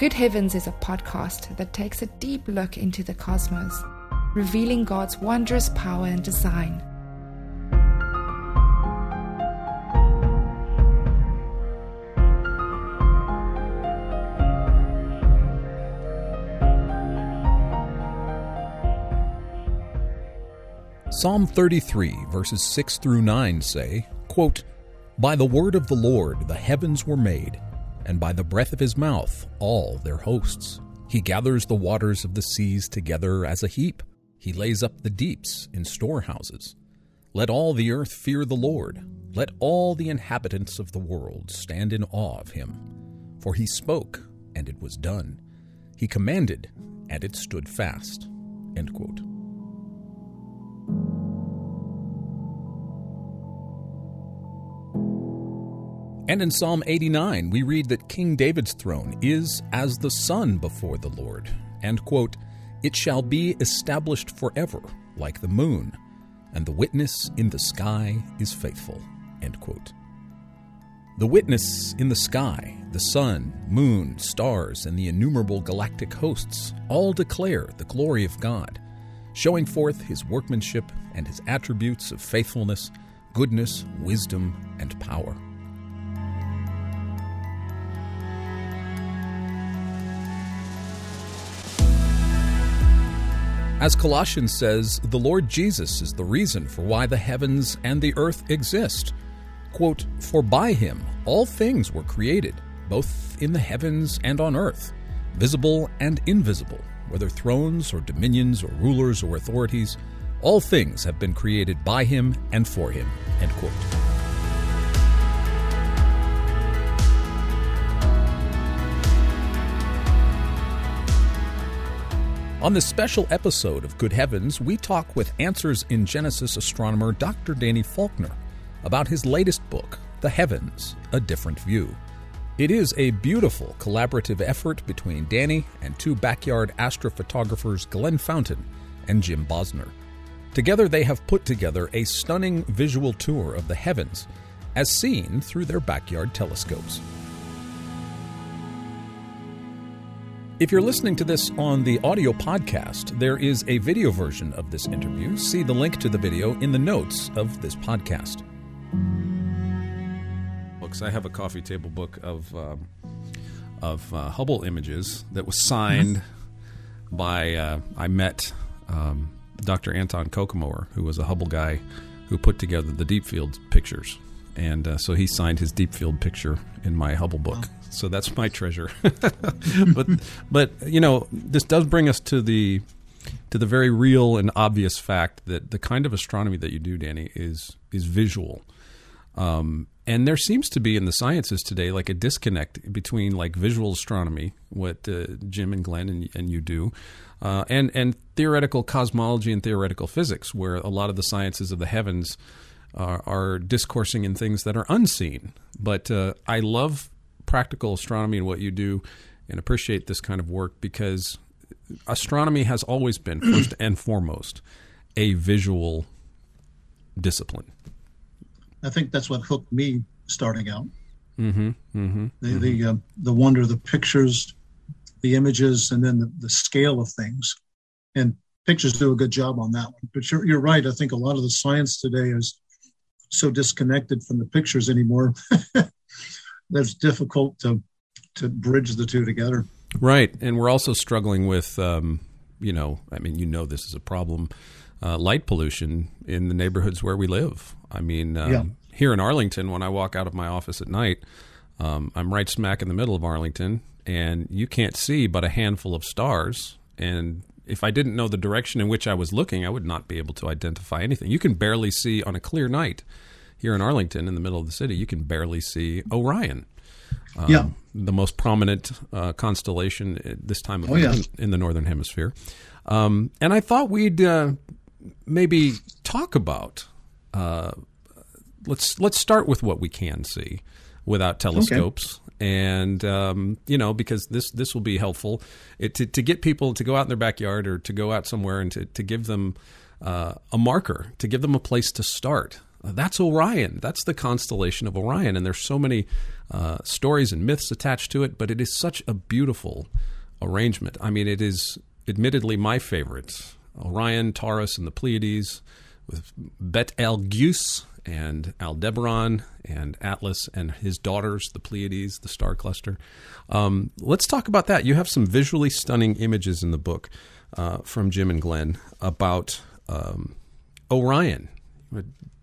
Good Heavens is a podcast that takes a deep look into the cosmos, revealing God's wondrous power and design. Psalm 33, verses 6 through 9 say, quote, By the word of the Lord the heavens were made, and by the breath of his mouth all their hosts. He gathers the waters of the seas together as a heap. He lays up the deeps in storehouses. Let all the earth fear the Lord. Let all the inhabitants of the world stand in awe of him. For he spoke, and it was done. He commanded, and it stood fast. And in Psalm 89, we read that King David's throne is as the sun before the Lord, and, quote, It shall be established forever, like the moon, and the witness in the sky is faithful, end quote. The witness in the sky, the sun, moon, stars, and the innumerable galactic hosts all declare the glory of God, showing forth his workmanship and his attributes of faithfulness, goodness, wisdom, and power. As Colossians says, the Lord Jesus is the reason for why the heavens and the earth exist. Quote, For by him all things were created, both in the heavens and on earth, visible and invisible, whether thrones or dominions or rulers or authorities, all things have been created by him and for him. End quote. On this special episode of Good Heavens, we talk with Answers in Genesis astronomer Dr. Danny Faulkner about his latest book, The Heavens A Different View. It is a beautiful collaborative effort between Danny and two backyard astrophotographers, Glenn Fountain and Jim Bosner. Together, they have put together a stunning visual tour of the heavens as seen through their backyard telescopes. If you're listening to this on the audio podcast, there is a video version of this interview. See the link to the video in the notes of this podcast. Books. I have a coffee table book of um, of uh, Hubble images that was signed by. Uh, I met um, Dr. Anton Koekemoer, who was a Hubble guy who put together the deep field pictures, and uh, so he signed his deep field picture in my Hubble book so that's my treasure. but but you know, this does bring us to the to the very real and obvious fact that the kind of astronomy that you do, Danny, is is visual. Um, and there seems to be in the sciences today like a disconnect between like visual astronomy, what uh, Jim and Glenn and, and you do, uh, and and theoretical cosmology and theoretical physics, where a lot of the sciences of the heavens are, are discoursing in things that are unseen. But uh, I love practical astronomy and what you do and appreciate this kind of work because astronomy has always been, first and foremost, a visual discipline. I think that's what hooked me starting out. Mm-hmm, mm-hmm, the mm-hmm. the, uh, the wonder, the pictures, the images, and then the, the scale of things. And pictures do a good job on that one. But you're, you're right. I think a lot of the science today is so disconnected from the pictures anymore that's difficult to to bridge the two together. Right, and we're also struggling with, um, you know, I mean, you know, this is a problem. Uh, light pollution in the neighborhoods where we live. I mean, um, yeah. here in Arlington, when I walk out of my office at night, um, I'm right smack in the middle of Arlington, and you can't see but a handful of stars. And if I didn't know the direction in which I was looking, I would not be able to identify anything. You can barely see on a clear night here in Arlington, in the middle of the city, you can barely see Orion. Um, yeah. The most prominent uh, constellation at this time of oh, yeah. in, the northern hemisphere. Um, and I thought we'd uh, maybe talk about. Uh, let's let's start with what we can see without telescopes, and um, you know because this this will be helpful it, to to get people to go out in their backyard or to go out somewhere and to to give them uh, a marker to give them a place to start. That's Orion. That's the constellation of Orion, and there's so many uh, stories and myths attached to it. But it is such a beautiful arrangement. I mean, it is admittedly my favorite. Orion, Taurus, and the Pleiades, with Betelgeuse and Aldebaran and Atlas and his daughters, the Pleiades, the star cluster. Um, let's talk about that. You have some visually stunning images in the book uh, from Jim and Glenn about um, Orion.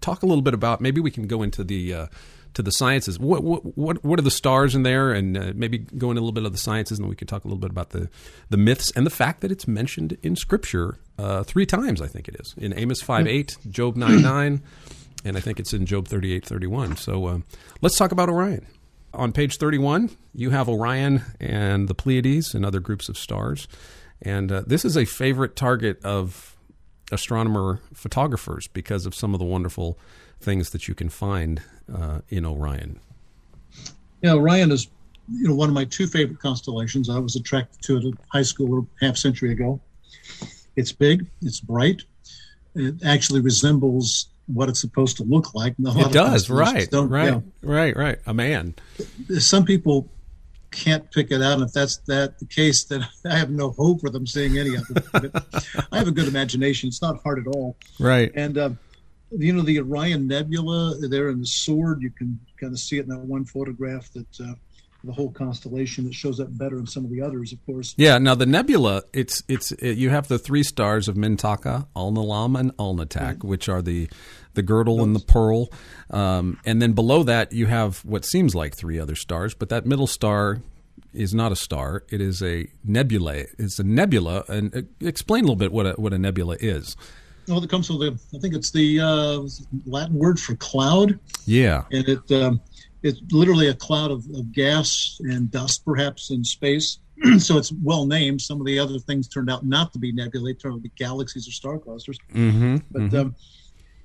Talk a little bit about. Maybe we can go into the uh, to the sciences. What what what are the stars in there, and uh, maybe go into a little bit of the sciences, and we could talk a little bit about the the myths and the fact that it's mentioned in Scripture uh, three times. I think it is in Amos five eight, Job nine nine, and I think it's in Job thirty eight thirty one. So uh, let's talk about Orion. On page thirty one, you have Orion and the Pleiades and other groups of stars, and uh, this is a favorite target of astronomer photographers because of some of the wonderful things that you can find uh, in Orion. Yeah, Orion is you know one of my two favorite constellations. I was attracted to it at high school a half century ago. It's big, it's bright. It actually resembles what it's supposed to look like. It does, right, right, yeah. right, right. A man. Some people can't pick it out, and if that's that the case, then I have no hope for them seeing any of it. I have a good imagination; it's not hard at all. Right. And uh, you know the Orion Nebula there in the sword. You can kind of see it in that one photograph that. Uh, the whole constellation that shows up better than some of the others, of course. Yeah. Now the nebula, it's it's it, you have the three stars of Mintaka, Alnilam, and Alnitak, right. which are the the girdle and the pearl, um, and then below that you have what seems like three other stars, but that middle star is not a star. It is a nebula. It's a nebula, and uh, explain a little bit what a, what a nebula is. Well, it comes from the I think it's the uh, Latin word for cloud. Yeah, and it um, it's literally a cloud of, of gas and dust, perhaps in space. so it's well named. Some of the other things turned out not to be nebulae; turned out to be galaxies or star clusters. Mm-hmm, but mm-hmm. Um,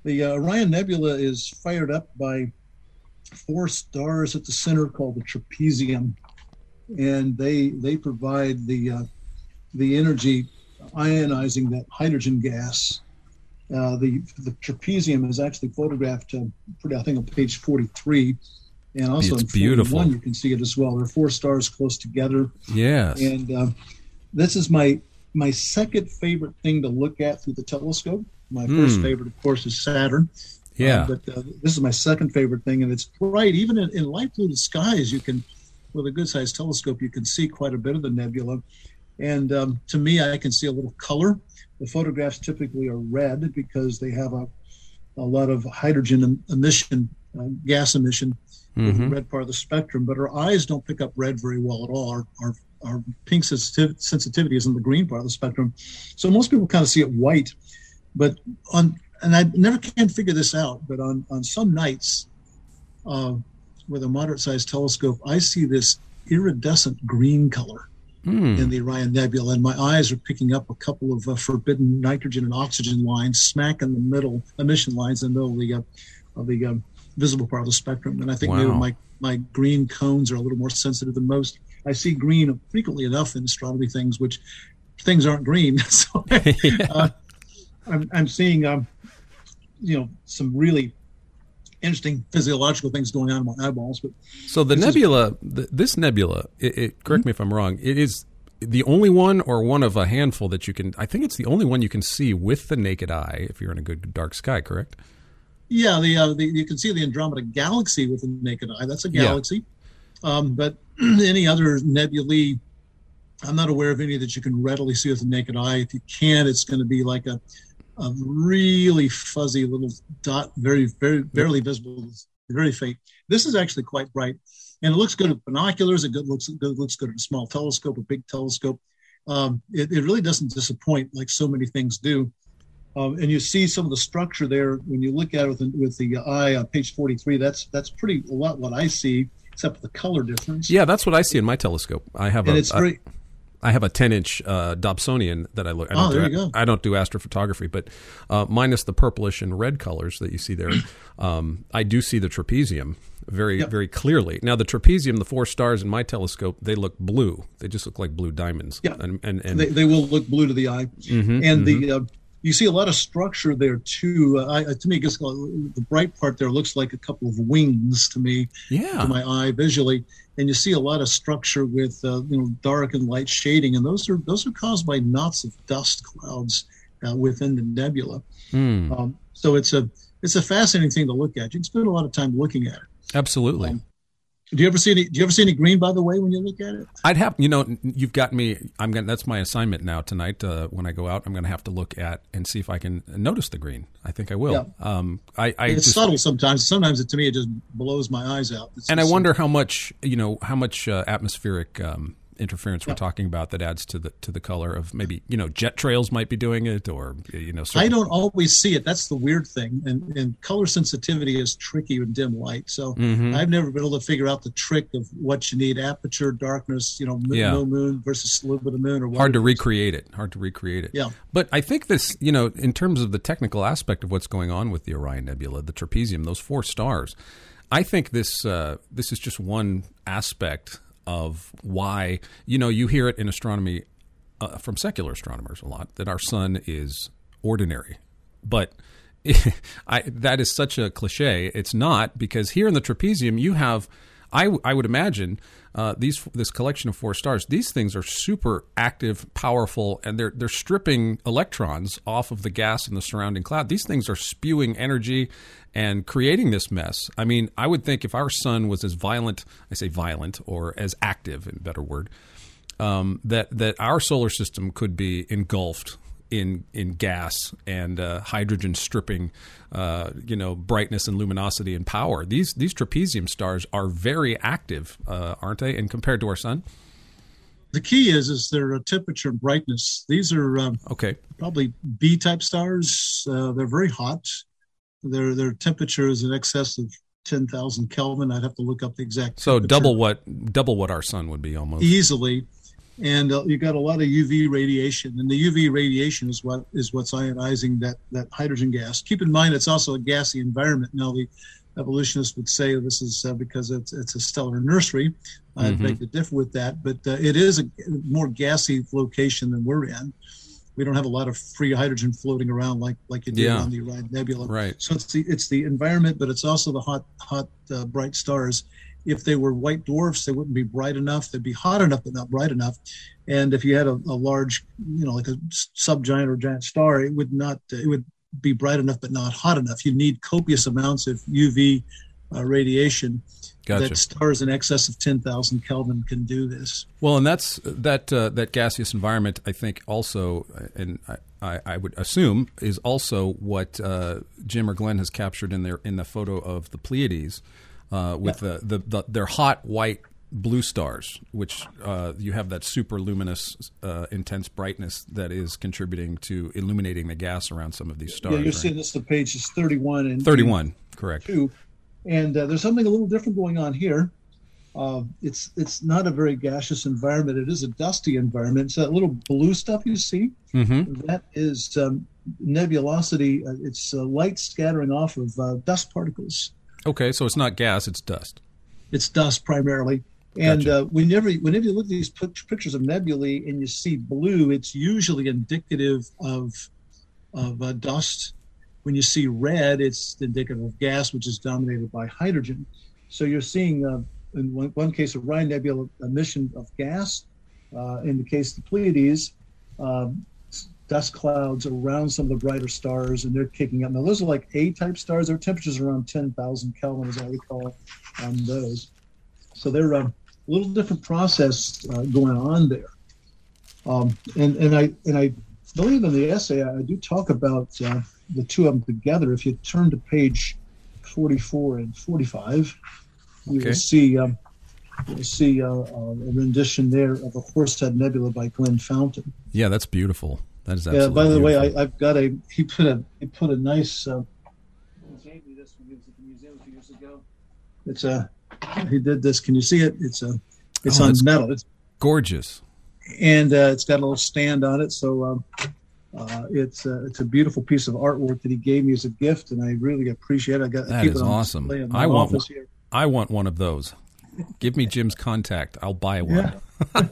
the uh, Orion Nebula is fired up by four stars at the center called the trapezium, and they they provide the uh, the energy ionizing that hydrogen gas. Uh, the the trapezium is actually photographed, uh, pretty, I think, on page forty three, and also it's beautiful. You can see it as well. There are four stars close together. Yes, and uh, this is my my second favorite thing to look at through the telescope. My mm. first favorite, of course, is Saturn. Yeah. Uh, but uh, this is my second favorite thing, and it's bright. Even in, in light blue skies, you can, with a good sized telescope, you can see quite a bit of the nebula. And um, to me, I can see a little color. The photographs typically are red because they have a, a lot of hydrogen emission, uh, gas emission, mm-hmm. the red part of the spectrum. But our eyes don't pick up red very well at all. Our, our, our peak sensitivity is in the green part of the spectrum. So most people kind of see it white. But on and I never can figure this out, but on on some nights, uh, with a moderate sized telescope, I see this iridescent green color mm. in the Orion Nebula, and my eyes are picking up a couple of uh, forbidden nitrogen and oxygen lines smack in the middle, emission lines in the middle of the uh, of the um, visible part of the spectrum. And I think wow. maybe my my green cones are a little more sensitive than most. I see green frequently enough in astronomy things, which things aren't green. so uh, I'm, I'm seeing, um, you know, some really interesting physiological things going on in my eyeballs. But so the nebula, is, this nebula, it, it, correct mm-hmm. me if I'm wrong. It is the only one or one of a handful that you can. I think it's the only one you can see with the naked eye if you're in a good dark sky. Correct? Yeah, the, uh, the you can see the Andromeda Galaxy with the naked eye. That's a galaxy. Yeah. Um, but any other nebulae, I'm not aware of any that you can readily see with the naked eye. If you can, it's going to be like a a really fuzzy little dot, very, very, barely visible, very faint. This is actually quite bright, and it looks good with binoculars. It good, looks good, looks good at a small telescope, a big telescope. Um, it, it, really doesn't disappoint like so many things do. Um, and you see some of the structure there when you look at it with the, with the eye on page 43. That's that's pretty a lot what I see, except for the color difference. Yeah, that's what I see in my telescope. I have and a, it's very I have a 10 inch uh, Dobsonian that I look. I Oh, there do, you go. I don't do astrophotography, but uh, minus the purplish and red colors that you see there, um, I do see the trapezium very Yep. very clearly. Now the trapezium, the four stars in my telescope, they look blue. They just look like blue diamonds. Yeah. and and, and They, they will look blue to the eye, Mhm, and the uh, you see a lot of structure there too. Uh, I, to me, it gets, the bright part there looks like a couple of wings to me. yeah, to my eye visually, and you see a lot of structure with uh, you know dark and light shading, and those are those are caused by knots of dust clouds uh, within the nebula. Hmm, Um, so it's a it's a fascinating thing to look at. You can spend a lot of time looking at it. absolutely. Um, Do you ever see any? Do you ever see any green? By the way, when you look at it, I'd have you know you've got me. I'm gonna. That's my assignment now tonight. Uh, when I go out, I'm going to have to look at and see if I can notice the green. I think I will. Um, I, I it's just, subtle sometimes. Sometimes it, to me, it just blows my eyes out. It's and I wonder how much you know how much uh, atmospheric um, interference we're talking about that adds to the to the color of maybe you know jet trails might be doing it or you know. I don't always see it. That's the weird thing. And, and color sensitivity is tricky with dim light. So Mhm. I've never been able to figure out the trick of what you need aperture, darkness, you know, mo- Yeah. no moon versus a little bit of moon or what. hard to recreate it. Hard to recreate it. Yeah. But I think this, you know, in terms of the technical aspect of what's going on with the Orion Nebula, the trapezium, those four stars, I think this uh, this is just one aspect of why you know you hear it in astronomy uh, from secular astronomers a lot that our sun is ordinary, but I, that is such a cliche. It's not because here in the trapezium you have, I, I would imagine uh, these this collection of four stars. These things are super active, powerful, and they're they're stripping electrons off of the gas in the surrounding cloud. These things are spewing energy and creating this mess. I mean, I would think if our sun was as violent, I say violent, or as active, in better word, um, that that our solar system could be engulfed in in gas and uh, hydrogen stripping, uh, you know, brightness and luminosity and power. These these trapezium stars are very active, uh, aren't they? And compared to our sun, The key is is their temperature and brightness. These are um, okay, probably B type stars. Uh, they're very hot. Their their temperature is in excess of ten thousand Kelvin. I'd have to look up the exact. so double what double what our sun would be almost. easily and uh, you got a lot of uv radiation and the uv radiation is what is what's ionizing that that hydrogen gas keep in mind it's also a gassy environment now the evolutionists would say this is uh, because it's, it's a stellar nursery i'd Mhm. make the differ with that but uh, it is a more gassy location than we're in we don't have a lot of free hydrogen floating around like like you do Yeah. on the Orion Nebula. Right. So it's the it's the environment, but it's also the hot hot uh, bright stars. If they were white dwarfs, they wouldn't be bright enough. They'd be hot enough, but not bright enough. And if you had a, a large, you know, like a subgiant or giant star, it would not. It would be bright enough, but not hot enough. You need copious amounts of UV uh, radiation. Gotcha. That stars in excess of ten thousand Kelvin can do this. Well, and that's that uh, that gaseous environment. I think also, and I, I, I would assume is also what uh, Jim or Glenn has captured in their in the photo of the Pleiades uh, with the, the, the their hot white blue stars, which uh, you have that super luminous, uh, intense brightness that is contributing to illuminating the gas around some of these stars. yeah, you're right? seeing this. The page is thirty-one and thirty-one, correct? two, and uh, there's something a little different going on here. Uh, it's it's not a very gaseous environment. It is a dusty environment. So that little blue stuff you see, Mm-hmm. that is um, nebulosity. Uh, it's uh, light scattering off of uh, dust particles. Okay, so it's not gas; it's dust. It's dust primarily. And Gotcha. uh, whenever whenever you look at these pictures of nebulae and you see blue, it's usually indicative of of uh, dust. When you see red, it's indicative of gas, which is dominated by hydrogen. So you're seeing, uh, in one, one case, Orion Nebula emission of gas. Uh, in the case of the Pleiades, um, dust clouds around some of the brighter stars, and they're kicking up. Now, those are like A-type stars. Their temperatures are around 10,000 Kelvin, as I recall, on those. So they're um, a little different process uh, going on there. Um, and and I and I believe in the essay I do talk about uh, the two of them together. If you turn to page 44 and 45, you Okay. will see um, you'll see uh, uh, a rendition there of a Horsehead Nebula by Glenn Fountain. Yeah, that's beautiful. That is Yeah. By the way, beautiful. I, I've got a he put a he put a nice. Uh, he gave me this when he was at the museum a few years ago. It's a he did this. Can you see it? It's a it's Oh, on metal. It's gorgeous. and uh, it's got a little stand on it. So um, uh, it's a, it's a beautiful piece of artwork that he gave me as a gift, and I really appreciate it. I got that is awesome. I want one, I want one of those. Give me Jim's contact. I'll buy one. Yeah.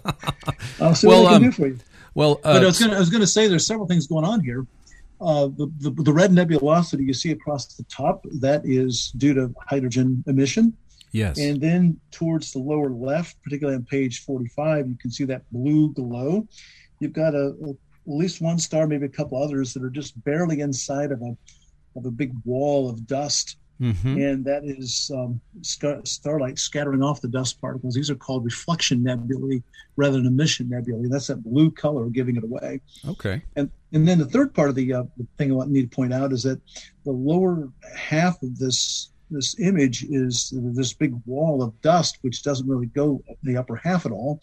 I'll see well, what I can um, do for you. Well, uh, but I was going to say there's several things going on here. Uh, the, the, the red nebulosity you see across the top that is due to hydrogen emission. Yes. And then towards the lower left, particularly on page 45, you can see that blue glow. You've got a, a at least one star, maybe a couple others that are just barely inside of a of a big wall of dust. Mm-hmm. And that is um, star, starlight scattering off the dust particles. These are called reflection nebulae rather than emission nebulae. That's that blue color giving it away. Okay. And and then the third part of the, uh, the thing I want need to point out is that the lower half of this this image is this big wall of dust, which doesn't really go the upper half at all.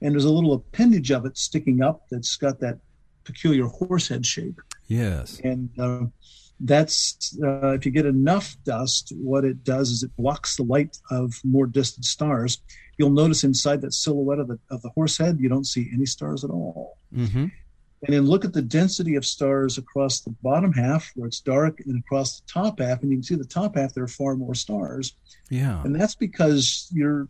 And there's a little appendage of it sticking up that's got that peculiar horse head shape. Yes. And uh, that's, uh, if you get enough dust, what it does is it blocks the light of more distant stars. You'll notice inside that silhouette of the, of the horse head, you don't see any stars at all. Mm-hmm. And then look at the density of stars across the bottom half where it's dark and across the top half. And you can see the top half, there are far more stars. Yeah. And that's because you're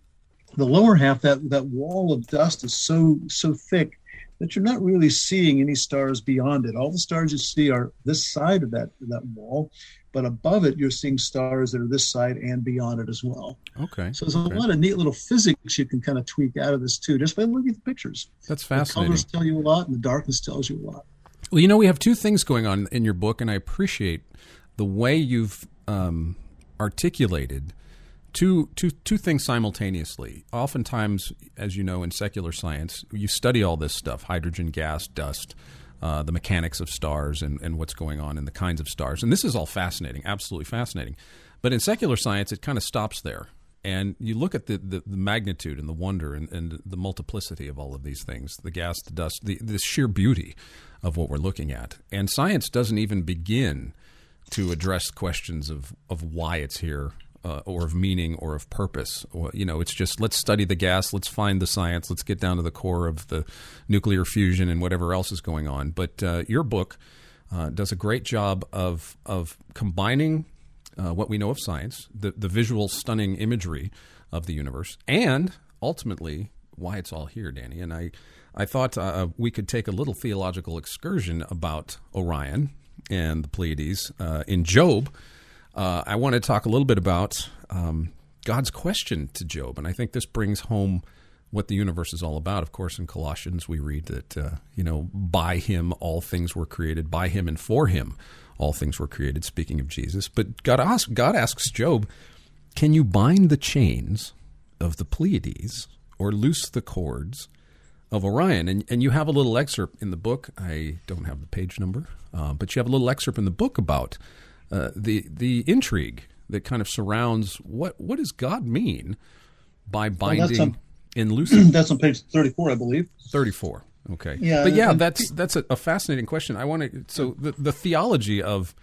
the lower half, that, that wall of dust is so, so thick that you're not really seeing any stars beyond it. All the stars you see are this side of that that wall, but above it you're seeing stars that are this side and beyond it as well. Okay. So there's okay. a lot of neat little physics you can kind of tweak out of this too, just by looking at the pictures. That's fascinating. The colors tell you a lot, and the darkness tells you a lot. Well, you know, we have two things going on in your book, and I appreciate the way you've um, articulated two, two, two things simultaneously. Oftentimes, as you know, in secular science, you study all this stuff hydrogen, gas, dust, uh, the mechanics of stars, and, and what's going on in the kinds of stars. And this is all fascinating, absolutely fascinating. But in secular science, it kind of stops there. And you look at the, the, the magnitude and the wonder and, and, the multiplicity of all of these things the gas, the dust, the, the sheer beauty of what we're looking at. And science doesn't even begin to address questions of, of why it's here uh, or of meaning or of purpose. Or, you know, it's just let's study the gas, let's find the science, let's get down to the core of the nuclear fusion and whatever else is going on. But uh, your book uh, does a great job of of combining uh, what we know of science, the the visual, stunning imagery of the universe, and ultimately why it's all here, Danny. And I I thought uh, we could take a little theological excursion about Orion and the Pleiades uh, in Job uh, I want to talk a little bit about um, God's question to Job, and I think this brings home what the universe is all about. Of course, in Colossians, we read that, uh, you know, by him all things were created, by him and for him all things were created, speaking of Jesus. But God, asks, God asks Job, can you bind the chains of the Pleiades or loose the cords of Orion? And, and you have a little excerpt in the book. I don't have the page number, uh, but you have a little excerpt in the book about uh, the the intrigue that kind of surrounds what what does God mean by binding well, in loosing? That's on page thirty four, I believe. Thirty four. Okay. Yeah, but yeah, that's that's a, a fascinating question. I want to so the the theology of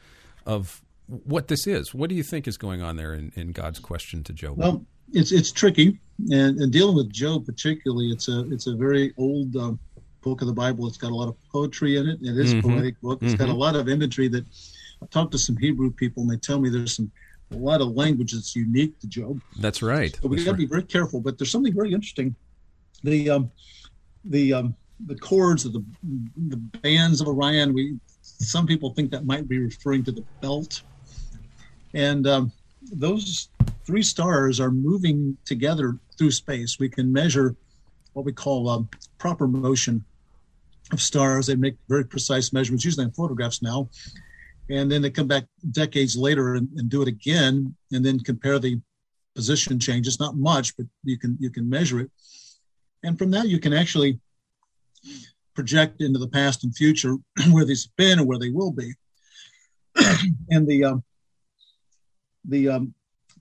of what this is. What do you think is going on there in, in God's question to Job? Well, it's it's tricky, and, and dealing with Job particularly, it's a it's a very old um, book of the Bible. It's got a lot of poetry in it. It is mm-hmm. a poetic book. It's mm-hmm. got a lot of imagery that I've talked to some Hebrew people, and they tell me there's some a lot of language that's unique to Job. That's right. So we got to be very careful. But there's something very interesting. The um, the um, the chords of the the bands of Orion. We some people think that might be referring to the belt, and um, those three stars are moving together through space. We can measure what we call um, proper motion of stars. They make very precise measurements, usually in photographs now, and then they come back decades later and, and, do it again and then compare the position changes not much but you can you can measure it. And from that you can actually project into the past and future where these have been and where they will be. And the um, the um,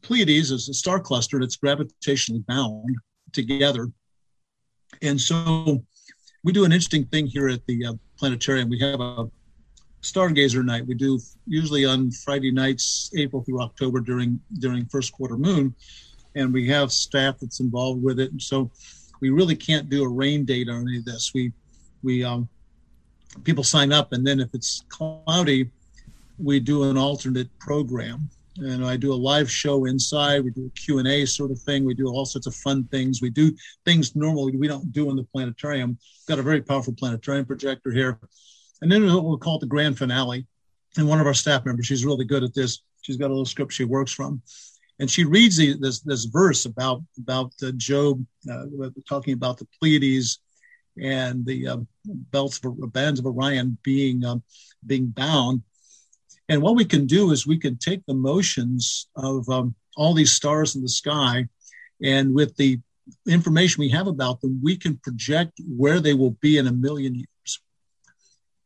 pleiades is a star cluster it's gravitationally bound together. And so we do an interesting thing here at the uh, planetarium. We have a stargazer night we do usually on friday nights april through october during during first quarter moon and we have staff that's involved with it and so we really can't do a rain date on any of this. We we um, people sign up, and then if it's cloudy, we do an alternate program. And I do a live show inside. We do a Q and A sort of thing. We do all sorts of fun things. We do things normally we don't do in the planetarium. We've got a very powerful planetarium projector here, and then we'll call it the grand finale. And one of our staff members, she's really good at this. She's got a little script she works from, and she reads the, this this verse about about uh, Job, uh, talking about the Pleiades and the uh, belts of bands of Orion being uh, being bound. And what we can do is we can take the motions of um, all these stars in the sky, and with the information we have about them, we can project where they will be in a million years.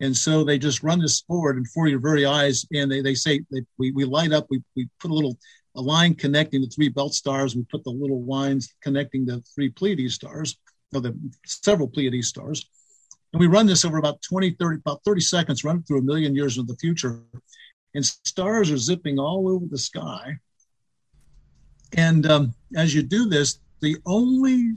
And so they just run this forward and for your very eyes, and they, they say they, we, we light up, we, we put a little a line connecting the three belt stars, we put the little lines connecting the three Pleiades stars, of the several Pleiades stars. And we run this over about 20, 30, about 30 seconds, run through a million years into the future. And stars are zipping all over the sky. And um, as you do this, the only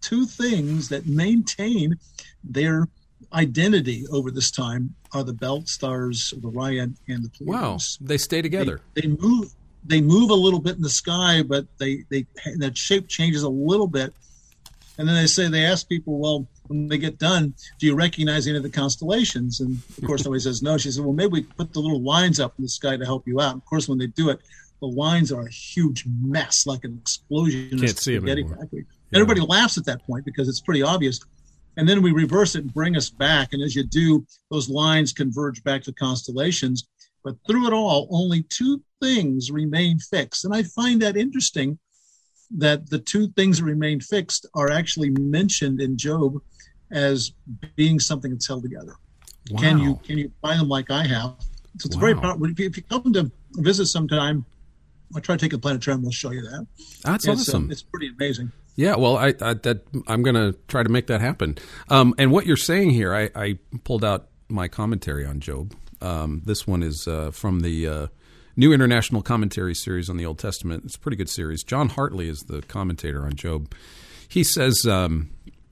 two things that maintain their identity over this time are the belt stars of Orion and the Pleiades. Wow, they stay together. They, they, move. They move a little bit in the sky, but they they that shape changes a little bit and then they say they ask people, well, when they get done, do you recognize any of the constellations? And of course, nobody says no. She said, well, maybe we put the little lines up in the sky to help you out. And of course, when they do it, the lines are a huge mess, like an explosion. Can't see them anymore. Everybody laughs at that point because it's pretty obvious. And then we reverse it and bring us back. And as you do, those lines converge back to constellations. But through it all, only two things remain fixed. And I find that interesting that the two things that remain fixed are actually mentioned in Job as being something that's held together. Wow. Can you can you find them like I have? So it's wow. very powerful. If you come to visit sometime, I'll try to take a planetarium. We'll show you that. That's it's, awesome. Uh, it's pretty amazing. Yeah, well, I, I that I'm going to try to make that happen. Um, and what you're saying here, I, I, pulled out my commentary on Job. Um, this one is uh, from the uh, New International Commentary series on the Old Testament. It's a pretty good series. John Hartley is the commentator on Job. He says um,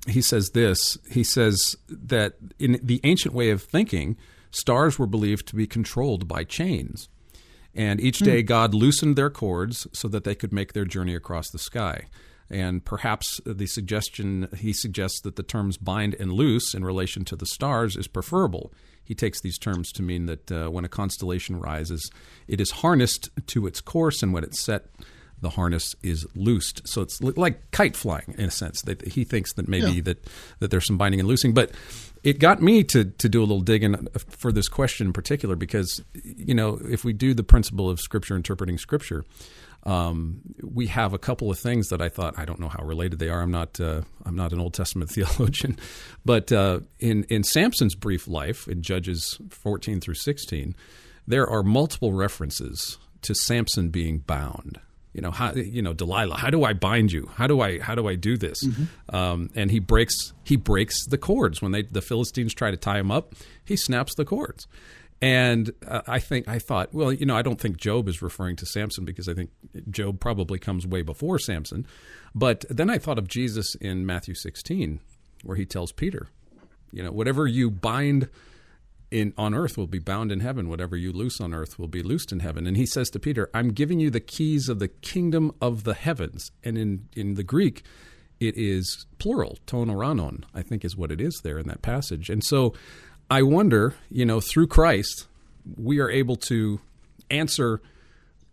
he says this. He says that in the ancient way of thinking, stars were believed to be controlled by chains. And each day, hmm. God loosened their cords so that they could make their journey across the sky. And perhaps the suggestion he suggests that the terms bind and loose in relation to the stars is preferable he takes these terms to mean that uh, when a constellation rises, it is harnessed to its course, and when it's set, the harness is loosed. So it's like kite flying in a sense. That he thinks that maybe yeah. that that there's some binding and loosing, but it got me to to do a little digging for this question in particular because you know if we do the principle of scripture interpreting scripture, um, we have a couple of things that I thought I don't know how related they are. I'm not uh, I'm not an Old Testament theologian, but uh, in in Samson's brief life in Judges 14 through 16, there are multiple references to Samson being bound. You know how you know Delilah. How do I bind you? How do I how do I do this? Mm-hmm. Um, and he breaks he breaks the cords when they the Philistines try to tie him up. He snaps the cords. And uh, I think I thought, well, you know, I don't think Job is referring to Samson because I think Job probably comes way before Samson. But then I thought of Jesus in Matthew 16, where he tells Peter, you know, whatever you bind in on earth will be bound in heaven. Whatever you loose on earth will be loosed in heaven. And he says to Peter, I'm giving you the keys of the kingdom of the heavens. And in, in the Greek, it is plural, ton oranon, I think is what it is there in that passage. And so I wonder, you know, through Christ, we are able to answer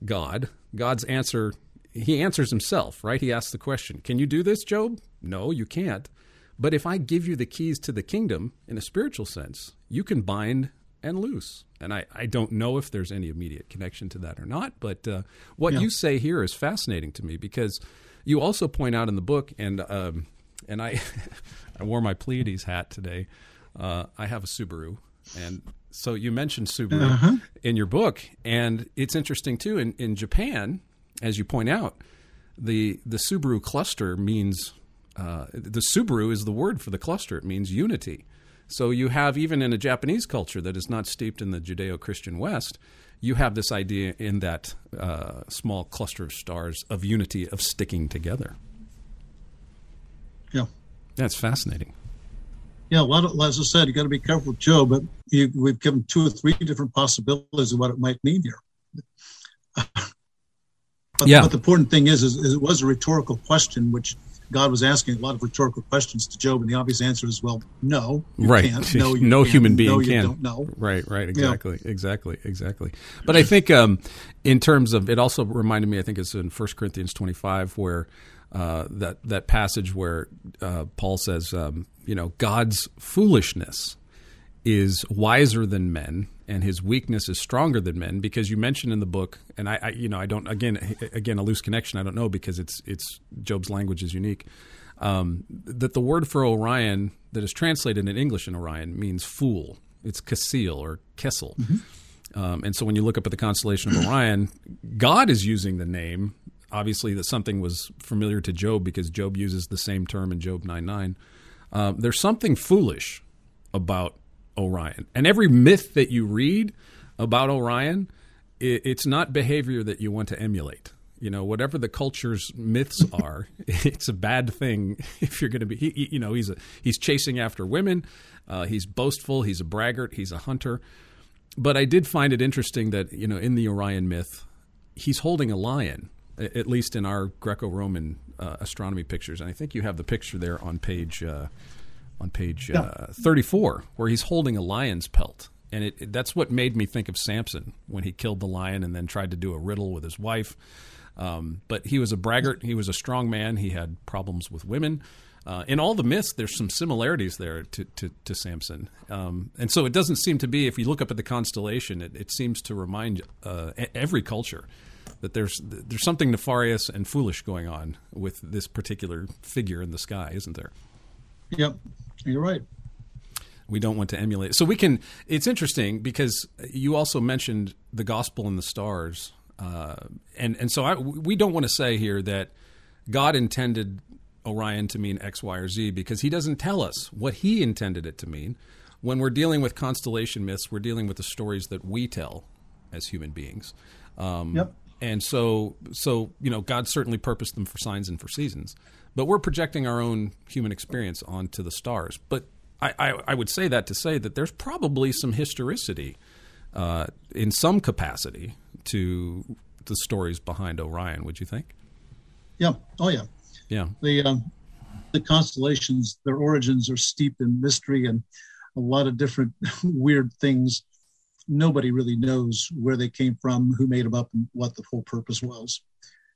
God. God's answer, he answers himself, right? He asks the question, Can you do this, Job? No, you can't. But if I give you the keys to the kingdom in a spiritual sense, you can bind and loose. And I, I don't know if there's any immediate connection to that or not. But uh, what yeah. you say here is fascinating to me because you also point out in the book, and um, and I I wore my Pleiades hat today. Uh, I have a Subaru, and so you mentioned Subaru uh-huh. in your book, and it's interesting too. In in Japan, as you point out, the the Subaru cluster means uh, the Subaru is the word for the cluster. It means unity. So you have even in a Japanese culture that is not steeped in the Judeo-Christian West, you have this idea in that uh, small cluster of stars of unity of sticking together. Yeah. That's fascinating. Yeah, a lot of, as I said, you got to be careful with Job, but you, we've given two or three different possibilities of what it might mean here. but, yeah. but the important thing is, is, is, it was a rhetorical question, which God was asking a lot of rhetorical questions to Job, and the obvious answer is, well, no, right. You can't. No, no human being no, can. No, right, right, exactly, yeah. exactly, exactly. But I think, um, in terms of, it also reminded me. I think it's in First Corinthians twenty-five where. Uh, that that passage where uh, Paul says, um, you know, God's foolishness is wiser than men, and His weakness is stronger than men. Because you mentioned in the book, and I, I, you know, I don't again, again, a loose connection. I don't know because it's it's Job's language is unique. Um, that the word for Orion that is translated in English in Orion means fool. It's Casil or Kessel. Mm-hmm. Um, and so when you look up at the constellation of Orion, God is using the name obviously that something was familiar to Job because Job uses the same term in Job 9 9. Uh, there's something foolish about Orion. And every myth that you read about Orion, it, it's not behavior that you want to emulate. You know, whatever the culture's myths are, it's a bad thing if you're going to be. He, you know, he's a, he's chasing after women. Uh, he's boastful. He's a braggart. He's a hunter. But I did find it interesting that you know in the Orion myth, he's holding a lion at least in our Greco-Roman uh, astronomy pictures. And I think you have the picture there on page uh, on page yeah. uh, 34, where he's holding a lion's pelt. And it, it, that's what made me think of Samson when he killed the lion and then tried to do a riddle with his wife. Um, but he was a braggart. He was a strong man. He had problems with women. Uh, in all the myths, there's some similarities there to, to, to Samson. Um, and so it doesn't seem to be, if you look up at the constellation, it, it seems to remind uh, every culture that there's there's something nefarious and foolish going on with this particular figure in the sky, isn't there? Yep, you're right. We don't want to emulate. So we can. It's interesting because you also mentioned the gospel and the stars, uh, and and so I, we don't want to say here that God intended Orion to mean X, Y, or Z because He doesn't tell us what He intended it to mean. When we're dealing with constellation myths, we're dealing with the stories that we tell as human beings. Um, yep and so so you know God certainly purposed them for signs and for seasons, but we're projecting our own human experience onto the stars. But I, I, I would say that to say that there's probably some historicity uh, in some capacity to the stories behind Orion. Would you think? Yeah. Oh yeah. Yeah. The um, the constellations, their origins are steeped in mystery and a lot of different weird things nobody really knows where they came from, who made them up, and what the whole purpose was.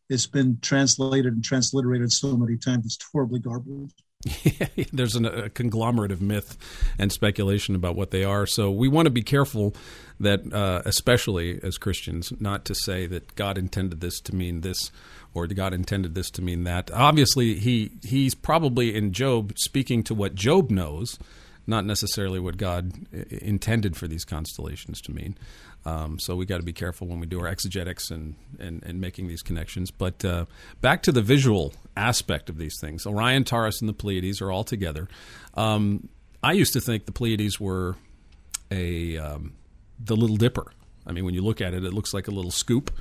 It's been translated and transliterated so many times, it's horribly garbled. There's an, a conglomerate of myth and speculation about what they are. So we want to be careful that, uh, especially as Christians, not to say that God intended this to mean this or God intended this to mean that. Obviously, he he's probably in Job speaking to what Job knows not necessarily what God intended for these constellations to mean. Um, so we got to be careful when we do our exegetics and, and, and making these connections. But uh, back to the visual aspect of these things Orion, Taurus, and the Pleiades are all together. Um, I used to think the Pleiades were a um, the Little Dipper. I mean, when you look at it, it looks like a little scoop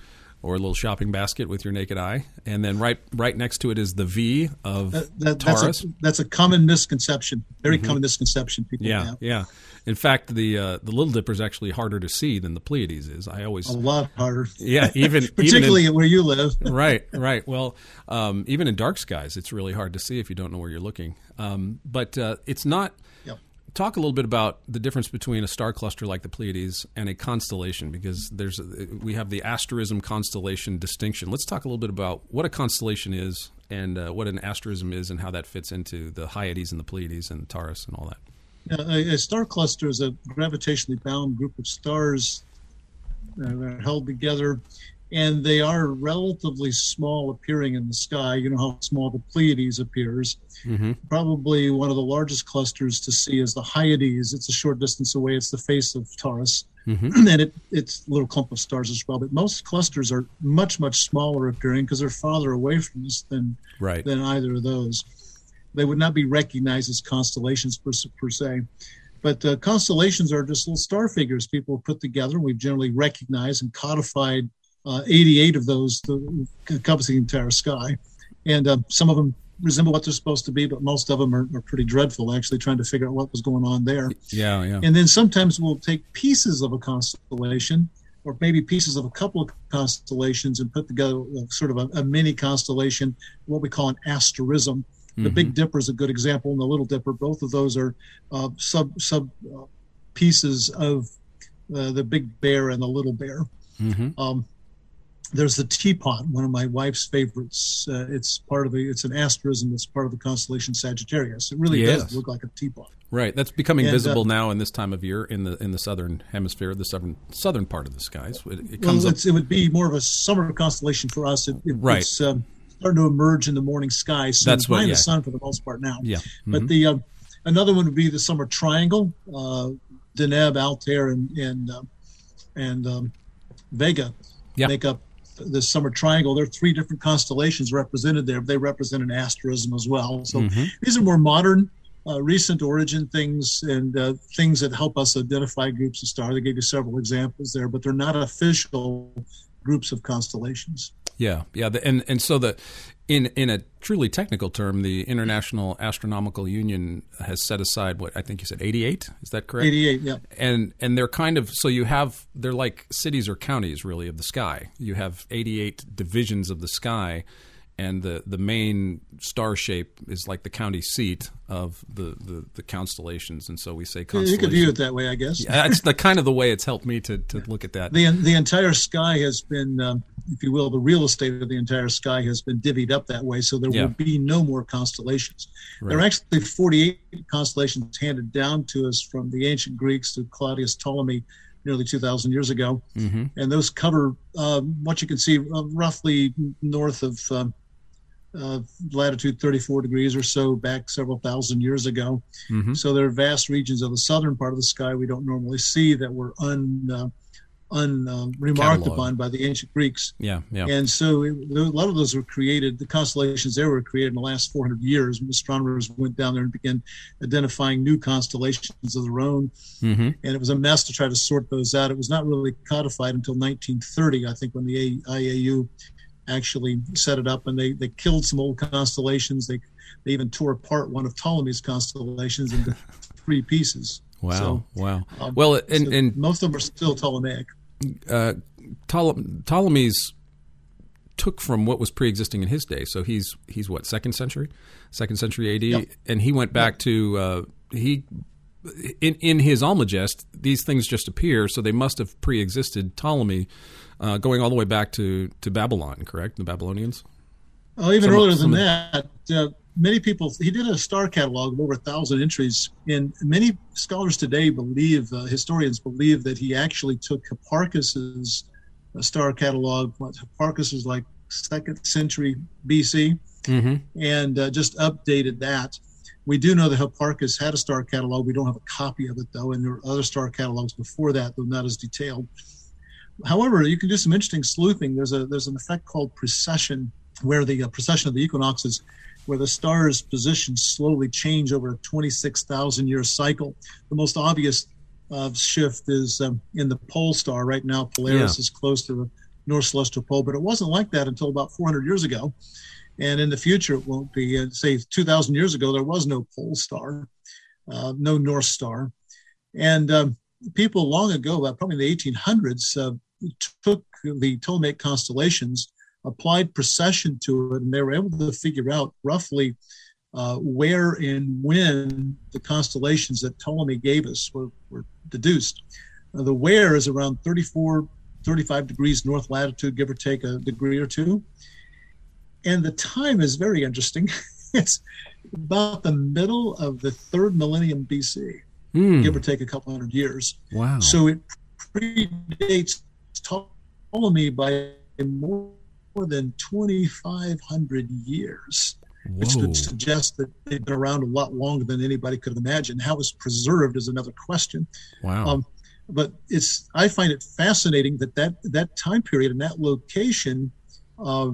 or a little shopping basket with your naked eye, and then right right next to it is the V of that, that, Taurus. That's a, that's a, common misconception, very mm-hmm. common misconception people yeah, have. Yeah, In fact, the uh, the Little Dipper is actually harder to see than the Pleiades is. I always a lot harder. Yeah, even particularly even in, where you live. right, right. Well, um, even in dark skies, it's really hard to see if you don't know where you're looking. Um, but uh, it's not talk a little bit about the difference between a star cluster like the Pleiades and a constellation, because there's we have the asterism constellation distinction. Let's talk a little bit about what a constellation is and uh, what an asterism is, and how that fits into the Hyades and the Pleiades and Taurus and all that. A, a, star cluster is a gravitationally bound group of stars that are held together and they are relatively small appearing in the sky. You know how small the Pleiades appears. Mm-hmm. Probably one of the largest clusters to see is the Hyades. It's a short distance away. It's the face of Taurus, mm-hmm. and it, it's a little clump of stars as well. But most clusters are much much smaller appearing because they're farther away from us than right. than either of those. They would not be recognized as constellations per, per se. But uh, constellations are just little star figures people put together. We've generally recognized and codified uh, 88 of those encompassing the entire sky. And uh, some of them resemble what they're supposed to be, but most of them are, are pretty dreadful. Actually, trying to figure out what was going on there. Yeah, yeah. And then sometimes we'll take pieces of a constellation, or maybe pieces of a couple of constellations, and put together a, sort of a, a, mini constellation, what we call an asterism. The mm-hmm. Big Dipper is a good example, and the Little Dipper. Both of those are uh, sub sub uh, pieces of uh, the Big Bear and the Little Bear. Mm-hmm. Um, there's the teapot, one of my wife's favorites. Uh, it's part of the, it's an asterism that's part of the constellation Sagittarius. It really yes. does look like a teapot. Right, that's becoming and, visible uh, now in this time of year in the in the southern hemisphere, the southern southern part of the skies. It, it comes well, it would be more of a summer constellation for us. It, right. It's um, starting to emerge in the morning sky. So that's behind what, yeah. the sun for the most part now. Yeah. Mm-hmm. But the uh, another one would be the summer triangle. Uh, Deneb, Altair, and and uh, and um, Vega yeah. make up the summer triangle. There are three different constellations represented there. They represent an asterism as well. So mm-hmm. these are more modern, uh, recent origin things and uh, things that help us identify groups of stars. I gave you several examples there, but they're not official groups of constellations. Yeah, yeah, and and so the in in a truly technical term, the International Astronomical Union has set aside what I think you said eighty eight. Is that correct? Eighty eight. Yeah. And and they're kind of so you have they're like cities or counties really of the sky. You have eighty eight divisions of the sky, and the the main star shape is like the county seat of the, the, the constellations, and so we say constellation. You could view it that way, I guess. yeah, it's the kind of the way it's helped me to, to look at that. The the entire sky has been, um, if you will, the real estate of the entire sky has been divvied up that way, so there yeah. will be no more constellations. Right. There are actually 48 constellations handed down to us from the ancient Greeks to Claudius Ptolemy nearly 2,000 years ago, mm-hmm. and those cover um, what you can see uh, roughly north of. Um, uh, latitude 34 degrees or so back several thousand years ago. Mm-hmm. So there are vast regions of the southern part of the sky we don't normally see that were un, uh, unremarked uh, upon by the ancient Greeks. Yeah, yeah. And so it, a lot of those were created, the constellations there were created in the last 400 years. Astronomers went down there and began identifying new constellations of their own. Mm-hmm. And it was a mess to try to sort those out. It was not really codified until 1930, I think, when the IAU actually set it up, and they they killed some old constellations. They they even tore apart one of Ptolemy's constellations into three pieces. Wow! So, wow! Um, well, and, so and most of them are still Ptolemaic. Uh, Ptolemy's took from what was pre-existing in his day. So he's he's what second century, second century AD, yep. and he went back yep. to uh, he in in his Almagest. These things just appear, so they must have pre-existed Ptolemy uh, going all the way back to, to Babylon, correct? The Babylonians? Oh, even Some, earlier than that. Uh, many people, he did a star catalog of over a thousand entries. And many scholars today believe, uh, historians believe, that he actually took Hipparchus's uh, star catalog. Hipparchus was like second century BC, mm-hmm. and uh, just updated that. We do know that Hipparchus had a star catalog. We don't have a copy of it, though, and there were other star catalogs before that, though not as detailed. However, you can do some interesting sleuthing. There's a there's an effect called precession, where the uh, precession of the equinoxes, where the star's positions slowly change over a 26,000 year cycle. The most obvious uh, shift is um, in the pole star right now. Polaris yeah. is close to the North Celestial Pole, but it wasn't like that until about 400 years ago. And in the future, it won't be. Uh, say 2,000 years ago, there was no pole star, uh, no North Star, and um, people long ago, probably in the 1800s, uh, took the Ptolemaic constellations, applied precession to it, and they were able to figure out roughly uh, where and when the constellations that Ptolemy gave us were, were deduced. Uh, the where is around 34, 35 degrees north latitude, give or take a degree or two. And the time is very interesting. it's about the middle of the third millennium BC, mm. give or take a couple hundred years. Wow. So it predates Ptolemy by more than 2,500 years, Whoa. which would suggest that they've been around a lot longer than anybody could imagine. How it's preserved is another question. Wow. Um, but it's I find it fascinating that that, that time period and that location uh,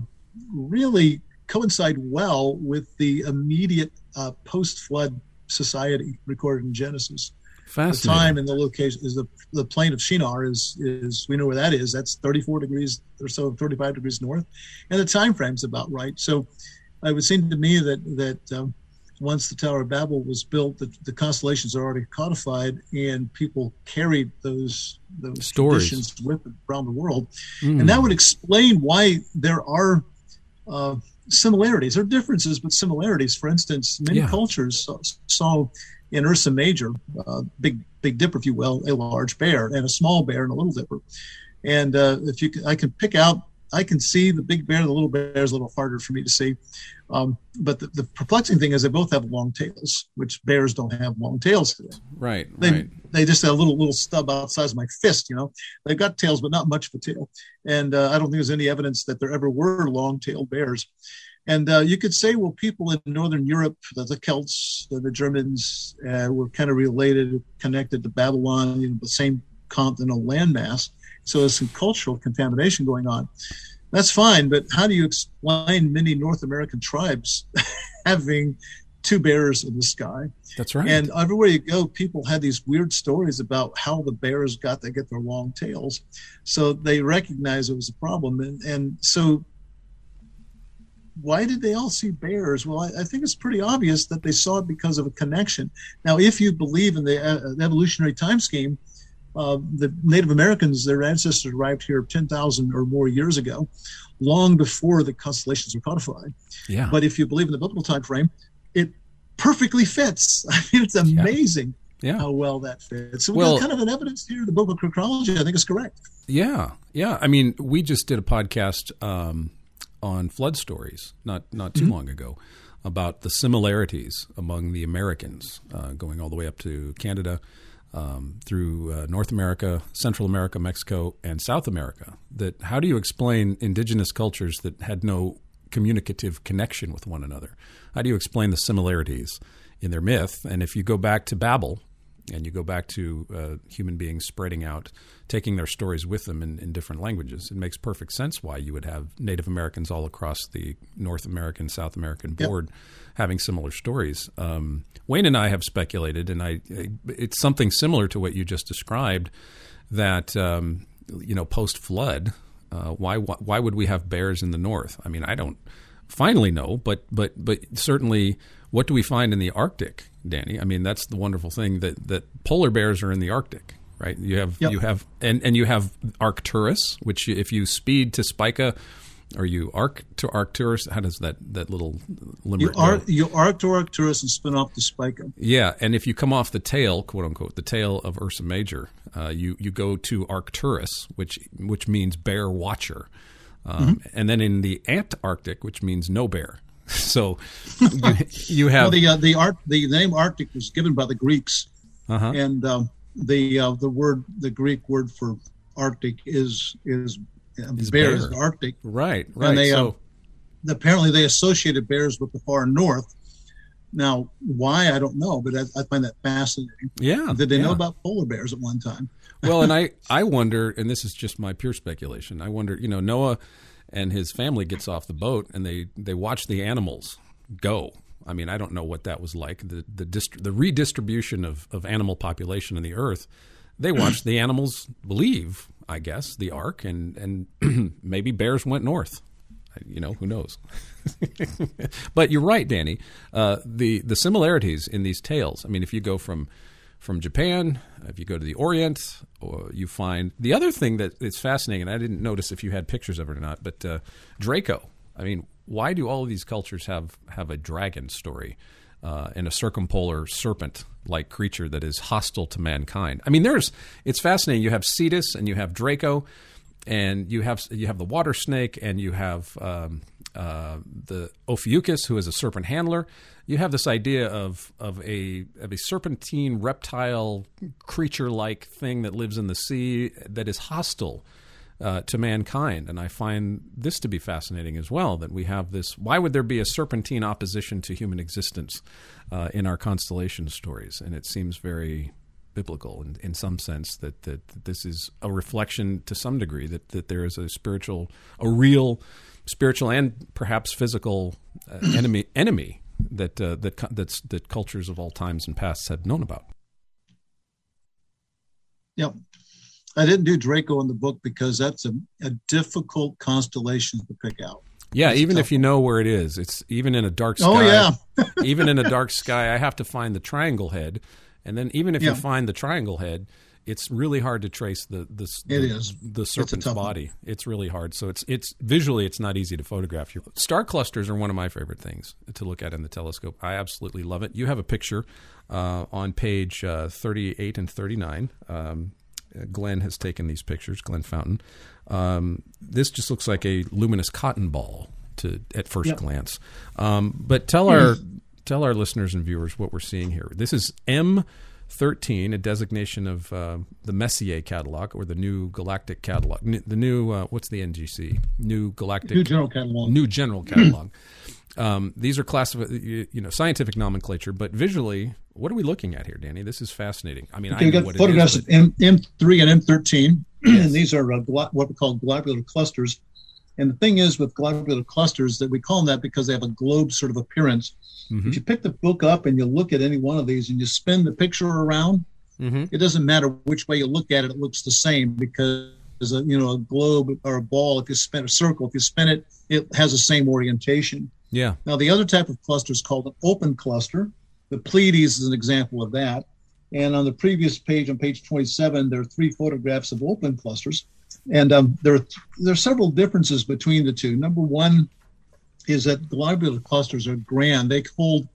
really coincide well with the immediate uh, post-flood society recorded in Genesis the time and the location is the the plain of Shinar is is we know where that is. That's 34 degrees or so, 35 degrees north, and the time frame's about right. So it would seem to me that that um, once the Tower of Babel was built, the, the constellations are already codified, and people carried those those Stories. traditions with them around the world, and that would explain why there are uh, similarities or differences, but similarities. For instance, many Yeah. cultures saw, saw in Ursa Major, uh, Big Big Dipper, if you will, a large bear and a small bear and a little dipper. And uh, if you, can, I can pick out, I can see the big bear. and The little bear is a little harder for me to see. Um, but the, the perplexing thing is they both have long tails, which bears don't have long tails today. Right, They right. they just have a little little stub out size of my fist. You know, they've got tails, but not much of a tail. And uh, I don't think there's any evidence that there ever were long-tailed bears. And uh, you could say, well, people in Northern Europe, the, the Celts, the, the Germans, uh, were kind of related, connected to Babylon, you know, the same continental landmass. So there's some cultural contamination going on. That's fine, but how do you explain many North American tribes having two bears in the sky? That's right. And everywhere you go, people had these weird stories about how the bears got to get their long tails. So they recognized it was a problem. And, and so why did they all see bears? Well, I, I think it's pretty obvious that they saw it because of a connection. Now, if you believe in the uh, evolutionary time scheme, uh, the Native Americans, their ancestors arrived here 10,000 or more years ago, long before the constellations were codified. yeah. But if you believe in the biblical time frame, it perfectly fits. I mean, it's amazing yeah. how well that fits. So Well- well, kind of an evidence here. The biblical chronology, I think, is correct. Yeah, yeah. I mean, we just did a podcast um, on flood stories not not too long ago about the similarities among the Americans, uh, going all the way up to Canada, um, through uh, North America, Central America, Mexico, and South America. That how do you explain indigenous cultures that had no communicative connection with one another? How do you explain the similarities in their myth? And if you go back to Babel, and you go back to uh, human beings spreading out, taking their stories with them in, in different languages, it makes perfect sense why you would have Native Americans all across the North American, South American Yep. board having similar stories. Um, Wayne and I have speculated, and I, it's something similar to what you just described, that um, you know, post flood, uh, why why would we have bears in the north? I mean, I don't finally know, but but but certainly, what do we find in the Arctic, Danny? I mean, that's the wonderful thing that that polar bears are in the Arctic, right? You have Yep. you have and and you have Arcturus, which if you speed to Spica. Or you arc to Arcturus? How does that, that little You limerick are go? you arc to Arcturus and spin off to Spica. Yeah, and if you come off the tail, quote unquote, the tail of Ursa Major, uh, you you go to Arcturus, which which means bear watcher, um, and then in the Antarctic, which means no bear. So you, you Well, have the uh, the art the name Arctic was given by the Greeks, uh-huh. and um, the uh, the word the Greek word for Arctic is is, uh, Is bears. bear. Arctic. right, right. they, so uh, Apparently, they associated bears with the far north. Now, why I don't know, but I, I find that fascinating. yeah, Did they know about polar bears at one time? well, and I, I wonder, and this is just my pure speculation. I wonder, you know, Noah and his family gets off the boat and they, they watch the animals go. I mean, I don't know what that was like. The the dist- the redistribution of, of animal population in the earth. They watched the animals leave, I guess, the ark, and and maybe bears went north. You know, who knows? but you're right, Danny. Uh, the the similarities in these tales. I mean, if you go from from Japan, if you go to the Orient, or you find the other thing that is fascinating, and I didn't notice if you had pictures of it or not, but uh, Draco. I mean, why do all of these cultures have have a dragon story uh, and a circumpolar serpent like creature that is hostile to mankind? I mean, there's it's fascinating. You have Cetus and you have Draco, and you have you have the water snake, and you have um, uh, the Ophiuchus, who is a serpent handler. You have this idea of of a of a serpentine reptile creature like thing that lives in the sea that is hostile uh, to mankind, and I find this to be fascinating as well. That we have this. Why would there be a serpentine opposition to human existence uh, in our constellation stories? And it seems very biblical in, in some sense that, that that this is a reflection to some degree that that there is a spiritual, a real spiritual and perhaps physical uh, enemy enemy that uh, that that's, that cultures of all times and pasts had known about. Yep. I didn't do Draco in the book because that's a, a difficult constellation to pick out. Yeah, It's even tough. if you know where it is, it's even in a dark sky. Oh, yeah. even in a dark sky, I have to find the triangle head, and then even if you find the triangle head, it's really hard to trace the the It the, is. the It's serpent's one. body. It's really hard. So it's it's visually it's not easy to photograph. Your star clusters are one of my favorite things to look at in the telescope. I absolutely love it. You have a picture uh, on page uh, thirty eight and thirty nine. Um, Glenn has taken these pictures. Glenn Fountain. Um, this just looks like a luminous cotton ball to at first Yep. glance. Um, but tell our tell our listeners and viewers what we're seeing here. This is M. 13, a designation of uh, the Messier catalog or the new galactic catalog. N- the new, uh, what's the NGC? New galactic New general catalog. new general catalog. um, these are classified, you, know, scientific nomenclature, but visually, what are we looking at here, Danny? This is fascinating. I mean, Okay, I know got what photographs it is, of M, M3 and M13, and these are uh, glo- what we call globular clusters. And the thing is with globular clusters that we call them that because they have a globe sort of appearance. Mhm. If you pick the book up and you look at any one of these and you spin the picture around, Mhm. it doesn't matter which way you look at it; it looks the same because a you know a globe or a ball. If you spin a circle, if you spin it, it has the same orientation. yeah, Now, the other type of cluster is called an open cluster. The Pleiades is an example of that. And on the previous page, on page 27, there are three photographs of open clusters. And um, there, are, there are several differences between the two. Number one is that globular clusters are grand. They hold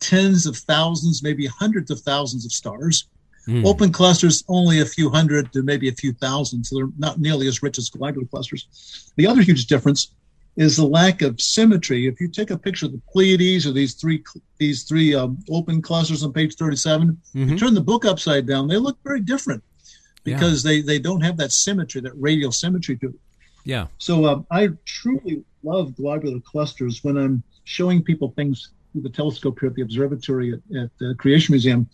tens of thousands, maybe hundreds of thousands of stars. Mm. Open clusters, only a few hundred to maybe a few thousand. So they're not nearly as rich as globular clusters. The other huge difference is the lack of symmetry. If you take a picture of the Pleiades or these three these three um, open clusters on page 37, you Mhm. turn the book upside down, they look very different Yeah. because they, they don't have that symmetry, that radial symmetry to it. yeah, So um, I truly love globular clusters when I'm showing people things through the telescope here at the observatory at, at the Creation Museum.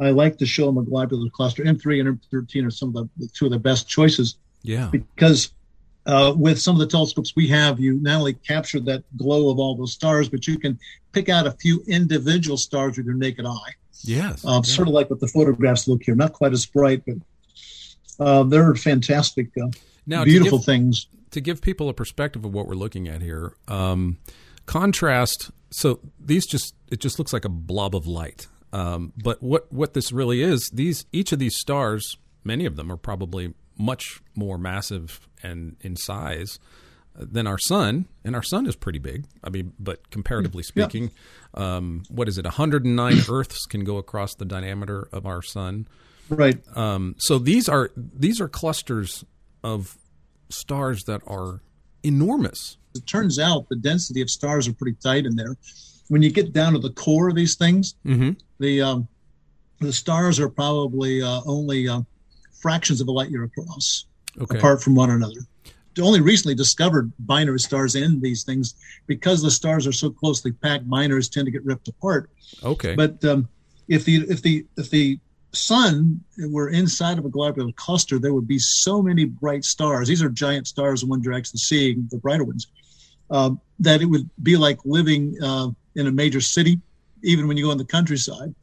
I like to show them a globular cluster. M3 and M13 are some of the, the two of the best choices yeah, because uh, with some of the telescopes we have, you not only capture that glow of all those stars, but you can pick out a few individual stars with your naked eye. yes. Um, yeah. Sort of like what the photographs look here. Not quite as bright, but uh, they're fantastic, uh, Now, beautiful give- things. to give people a perspective of what we're looking at here, um, contrast. So these just it just looks like a blob of light. Um, but what what this really is, these each of these stars, many of them are probably much more massive and in size than our sun, and our sun is pretty big. I mean, but comparatively Yeah. speaking, um, what is it? 109 Earths can go across the diameter of our sun. Right. Um, so these are these are clusters of stars that are enormous. It turns out the density of stars are pretty tight in there. When you get down to the core of these things, Mm-hmm. the um, the stars are probably uh, only uh, fractions of a light year across. Okay. apart from one another. Only recently discovered binary stars in these things because the stars are so closely packed. Binaries tend to get ripped apart. Okay. But um, if the if the if the sun were inside of a globular cluster, there would be so many bright stars. These are giant stars, the ones you're actually seeing, the brighter ones. Um, that it would be like living uh, in a major city, even when you go in the countryside,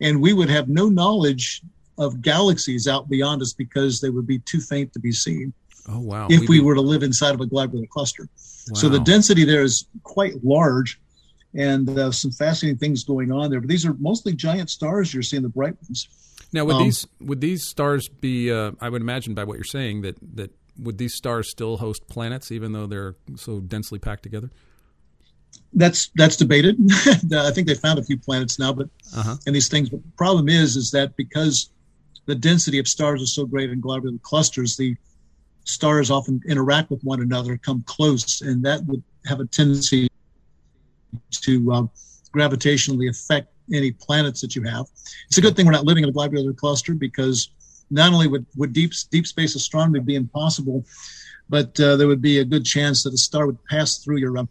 and we would have no knowledge of galaxies out beyond us because they would be too faint to be seen oh wow. if We'd we were to live inside of a globular cluster. So the density there is quite large, and uh, some fascinating things going on there. But these are mostly giant stars you're seeing, the bright ones. now would um, these would these stars be? Uh, I would imagine by what you're saying that that would these stars still host planets even though they're so densely packed together? That's that's debated. I think they found a few planets now, but Uh huh. and these things. But the problem is, is that because the density of stars is so great in globular clusters, the stars often interact with one another, come close, and that would have a tendency to um, gravitationally affect any planets that you have. It's a good thing we're not living in a globular cluster because not only would, would deep deep space astronomy be impossible, but uh, there would be a good chance that a star would pass through your um,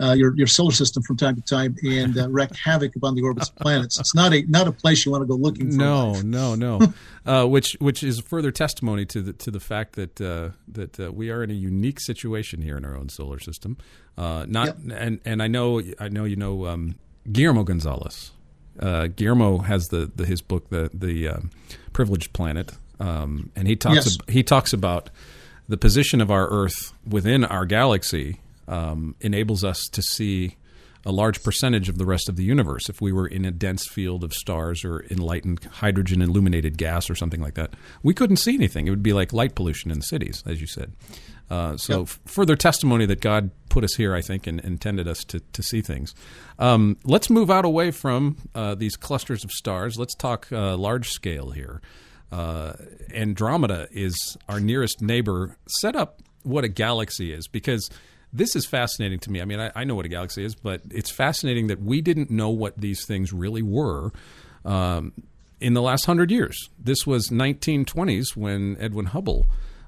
uh, your your solar system from time to time and uh, wreak havoc upon the orbits of planets. It's not a not a place you want to go looking for. No, no, no. uh, which which is further testimony to the to the fact that uh, that uh, we are in a unique situation here in our own solar system. Uh, not Yep. and and I know I know you know um, Guillermo Gonzalez. Uh, Guillermo has the, the his book the the um, privileged planet, um, and he talks Yes. ab- he talks about the position of our Earth within our galaxy. Um, enables us to see a large percentage of the rest of the universe. If we were in a dense field of stars or enlightened hydrogen illuminated gas or something like that, we couldn't see anything. It would be like light pollution in the cities, as you said. Uh, so, yep. f- further testimony that God put us here, I think, and intended us to, to see things. Um, let's move out away from uh, these clusters of stars. Let's talk uh, large scale here. Uh, Andromeda is our nearest neighbor. Set up what a galaxy is because this is fascinating to me. I mean, I, I, know what a galaxy is, but it's fascinating that we didn't know what these things really were um, in the last hundred years. This was 1920s when Edwin Hubble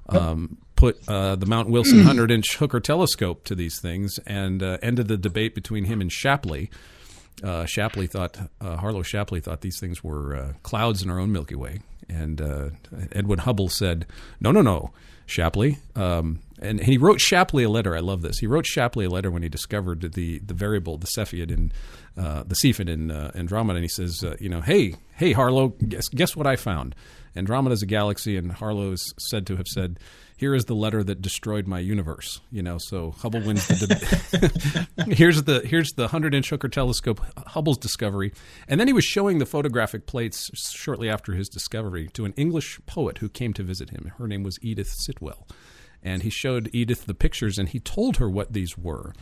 um, put uh, the Mount Wilson 100 inch Hooker telescope to these things and uh, ended the debate between him and Shapley. Uh, Shapley thought, uh, Harlow Shapley thought these things were uh, clouds in our own Milky Way. And uh, Edwin Hubble said, no, no, no, Shapley. Um, and he wrote Shapley a letter. I love this. He wrote Shapley a letter when he discovered the the variable, the Cepheid in uh, the Cepheid in uh, Andromeda, and he says, uh, you know, hey, hey, Harlow, guess guess what I found? Andromeda is a galaxy, and Harlow is said to have said, "Here is the letter that destroyed my universe." You know, so Hubble wins the. here's the here's the hundred inch Hooker telescope, Hubble's discovery, and then he was showing the photographic plates shortly after his discovery to an English poet who came to visit him. Her name was Edith Sitwell and he showed Edith the pictures and he told her what these were.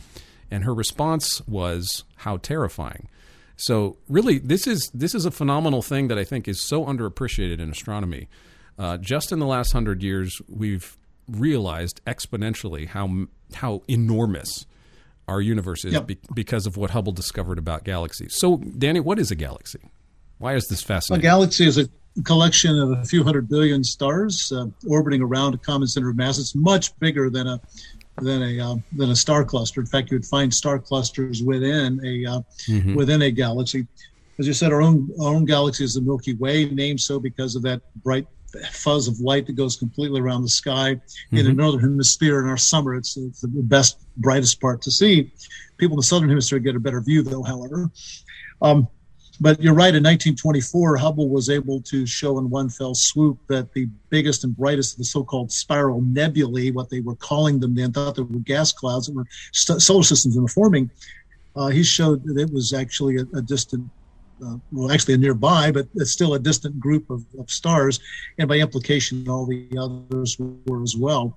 And her response was, How terrifying. So really, this is this is a phenomenal thing that I think is so underappreciated in astronomy. Uh, just in the last hundred years, we've realized exponentially how how enormous our universe is yep. be- because of what Hubble discovered about galaxies. So, Danny, what is a galaxy? Why is this fascinating? A galaxy is a collection of a few hundred billion stars uh, orbiting around a common center of mass. It's much bigger than a than a uh, than a star cluster. In fact, you would find star clusters within a uh, mm-hmm. within a galaxy. As you said, our own our own galaxy is the Milky Way, named so because of that bright fuzz of light that goes completely around the sky mm-hmm. in the northern hemisphere in our summer. It's, it's, the best, brightest part to see. People in the southern hemisphere get a better view, though. However, um, but you're right. In 1924, Hubble was able to show in one fell swoop that the biggest and brightest of the so-called spiral nebulae, what they were calling them then, thought they were gas clouds that were st- solar systems that were forming. Uh, he showed that it was actually a, a distant uh, well, actually a nearby, but it's still a distant group of, of, stars, and by implication, all the others were as well.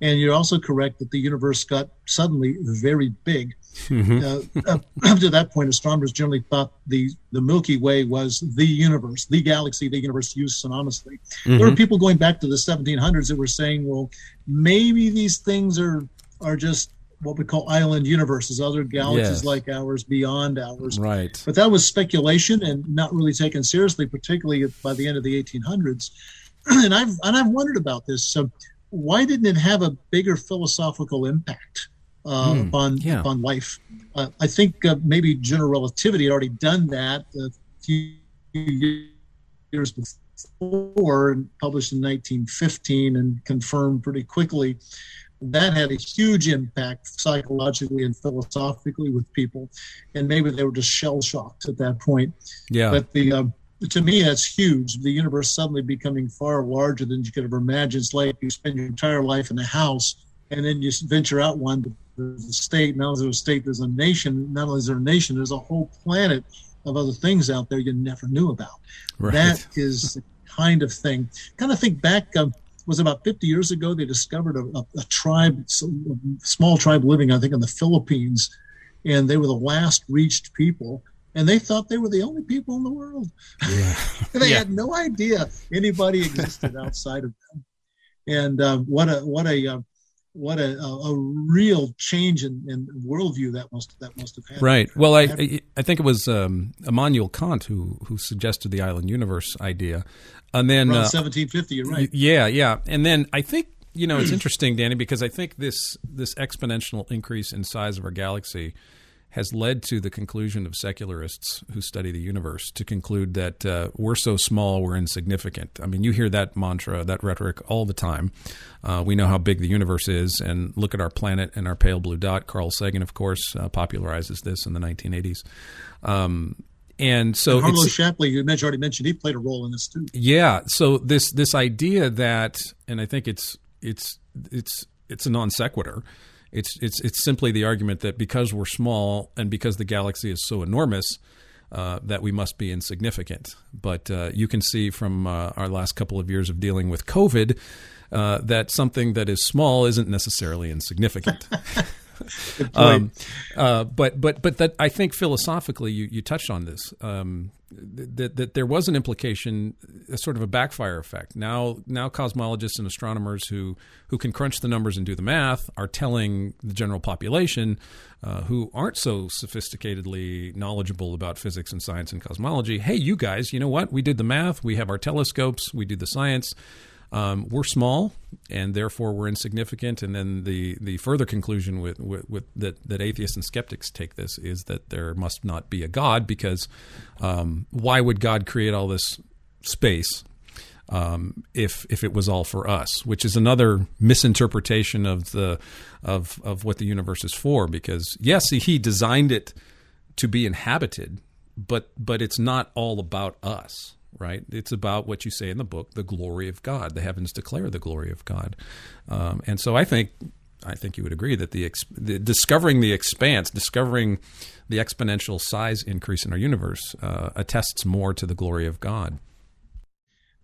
And you're also correct that the universe got suddenly very big. Mm-hmm. Uh, up to that point, astronomers generally thought the, the Milky Way was the universe, the galaxy, the universe used synonymously. Mm-hmm. There were people going back to the 1700s that were saying, well, maybe these things are are just what we call island universes, other galaxies yes. like ours beyond ours. Right. But that was speculation and not really taken seriously, particularly by the end of the 1800s. and I've and I've wondered about this. So why didn't it have a bigger philosophical impact uh, mm, upon yeah. upon life? Uh, I think uh, maybe general relativity had already done that a few years before, and published in 1915 and confirmed pretty quickly. That had a huge impact psychologically and philosophically with people, and maybe they were just shell shocked at that point. Yeah. But the um, to me, that's huge. The universe suddenly becoming far larger than you could ever imagine. It's like you spend your entire life in a house and then you venture out one. There's a state. Now there's a state. There's a nation. Not only is there a nation, there's a whole planet of other things out there you never knew about. Right. That is the kind of thing. Kind of think back. Um, was about 50 years ago. They discovered a, a, a tribe, a small tribe living, I think, in the Philippines, and they were the last reached people and they thought they were the only people in the world. Yeah. they yeah. had no idea anybody existed outside of them. And um, what a what a uh, what a, a, real change in, in worldview that must that must have had. Right. Well, I I think it was um, Immanuel Kant who who suggested the island universe idea, and then uh, 1750. You're right. Yeah, yeah, and then I think you know it's interesting, Danny, because I think this this exponential increase in size of our galaxy has led to the conclusion of secularists who study the universe to conclude that uh, we're so small, we're insignificant. I mean, you hear that mantra, that rhetoric all the time. Uh, we know how big the universe is, and look at our planet and our pale blue dot. Carl Sagan, of course, uh, popularizes this in the 1980s. Um, and so and Harlow Shapley, you mentioned, already mentioned, he played a role in this too. Yeah. So this this idea that, and I think it's it's it's it's a non sequitur It's it's it's simply the argument that because we're small and because the galaxy is so enormous, uh, that we must be insignificant. But uh, you can see from uh, our last couple of years of dealing with COVID uh, that something that is small isn't necessarily insignificant. um, uh, but but but that I think philosophically you, you touched on this um, that that there was an implication, a sort of a backfire effect. Now now cosmologists and astronomers who who can crunch the numbers and do the math are telling the general population uh, who aren't so sophisticatedly knowledgeable about physics and science and cosmology, hey, you guys, you know what? We did the math, we have our telescopes, we do the science um, we're small and therefore we're insignificant. And then the, the further conclusion with, with, with that, that atheists and skeptics take this is that there must not be a God because um, why would God create all this space um, if if it was all for us, which is another misinterpretation of the of of what the universe is for. Because yes, he designed it to be inhabited, but but it's not all about us right? It's about what you say in the book, the glory of God. The heavens declare the glory of God, um, and so I think I think you would agree that the, the, discovering the expanse, discovering the exponential size increase in our universe, uh, attests more to the glory of God.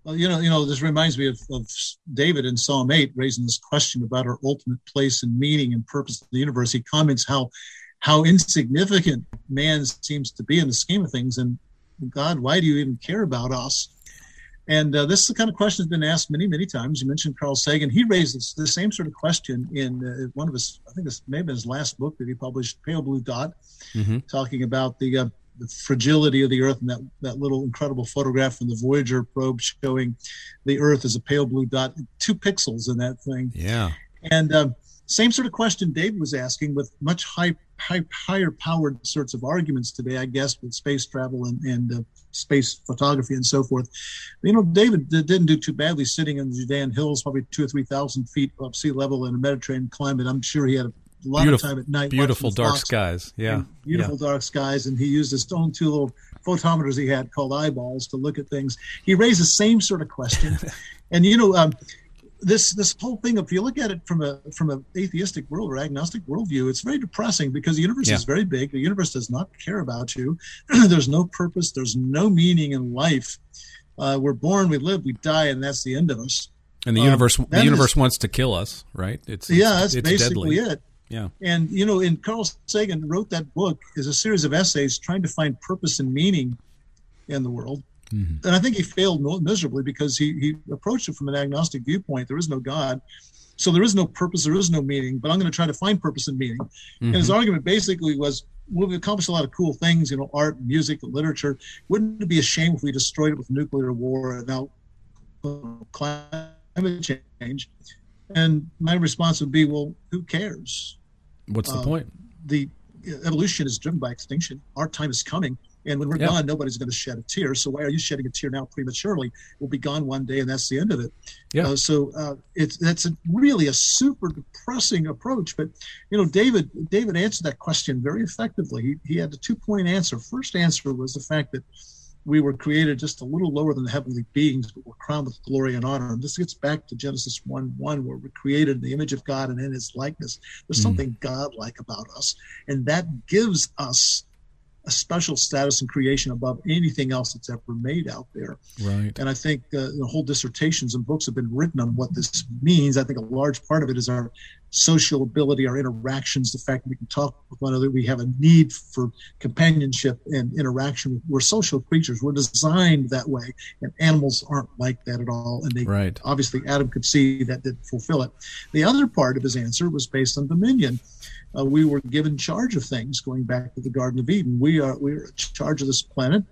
Well, you know, you know, this reminds me of, of David in Psalm eight, raising this question about our ultimate place and meaning and purpose of the universe. He comments how how insignificant man seems to be in the scheme of things, and God, why do you even care about us? And uh, this is the kind of question that's been asked many, many times. You mentioned Carl Sagan. He raises the same sort of question in uh, one of his, I think this may have been his last book that he published, Pale Blue Dot, mm-hmm. talking about the, uh, the, fragility of the Earth and that, that little incredible photograph from the Voyager probe showing the Earth as a pale blue dot, two pixels in that thing. Yeah. And um, same sort of question David was asking with much high, high, higher powered sorts of arguments today, I guess, with space travel and, and uh, space photography and so forth. You know, David didn't do too badly sitting in the Judean hills, probably two or 3,000 feet above sea level in a Mediterranean climate. I'm sure he had a lot beautiful, of time at night. Beautiful dark skies. Yeah. Beautiful yeah. dark skies. And he used his own two little photometers he had called eyeballs to look at things. He raised the same sort of question. and, you know, um, this this whole thing if you look at it from a from an atheistic world or agnostic worldview it's very depressing because the universe yeah. is very big the universe does not care about you there's no purpose there's no meaning in life uh, we're born we live we die and that's the end of us and the universe um, the universe is, wants to kill us right it's, it's yeah that's it's basically deadly. it yeah and you know in carl sagan wrote that book is a series of essays trying to find purpose and meaning in the world Mm-hmm. And I think he failed miserably because he, he approached it from an agnostic viewpoint. There is no God. So there is no purpose, there is no meaning, but I'm going to try to find purpose and meaning. Mm-hmm. And his mm-hmm. argument basically was we've accomplished a lot of cool things, you know, art, music, literature. Wouldn't it be a shame if we destroyed it with nuclear war and now climate change? And my response would be, well, who cares? What's the um, point? The evolution is driven by extinction. Our time is coming. And when we're yeah. gone, nobody's going to shed a tear. So why are you shedding a tear now prematurely? We'll be gone one day, and that's the end of it. Yeah. Uh, so uh, it's that's a, really a super depressing approach. But you know, David David answered that question very effectively. He he had a two point answer. First answer was the fact that we were created just a little lower than the heavenly beings, but we're crowned with glory and honor. And this gets back to Genesis 1 1, where we're created in the image of God and in his likeness. There's mm. something godlike about us. And that gives us a special status in creation above anything else that's ever made out there. Right. And I think uh, the whole dissertations and books have been written on what this means. I think a large part of it is our social ability, our interactions, the fact that we can talk with one another. We have a need for companionship and interaction. We're social creatures. We're designed that way, and animals aren't like that at all. And they right. obviously Adam could see that didn't fulfill it. The other part of his answer was based on dominion uh, we were given charge of things going back to the Garden of Eden. We are we are in charge of this planet.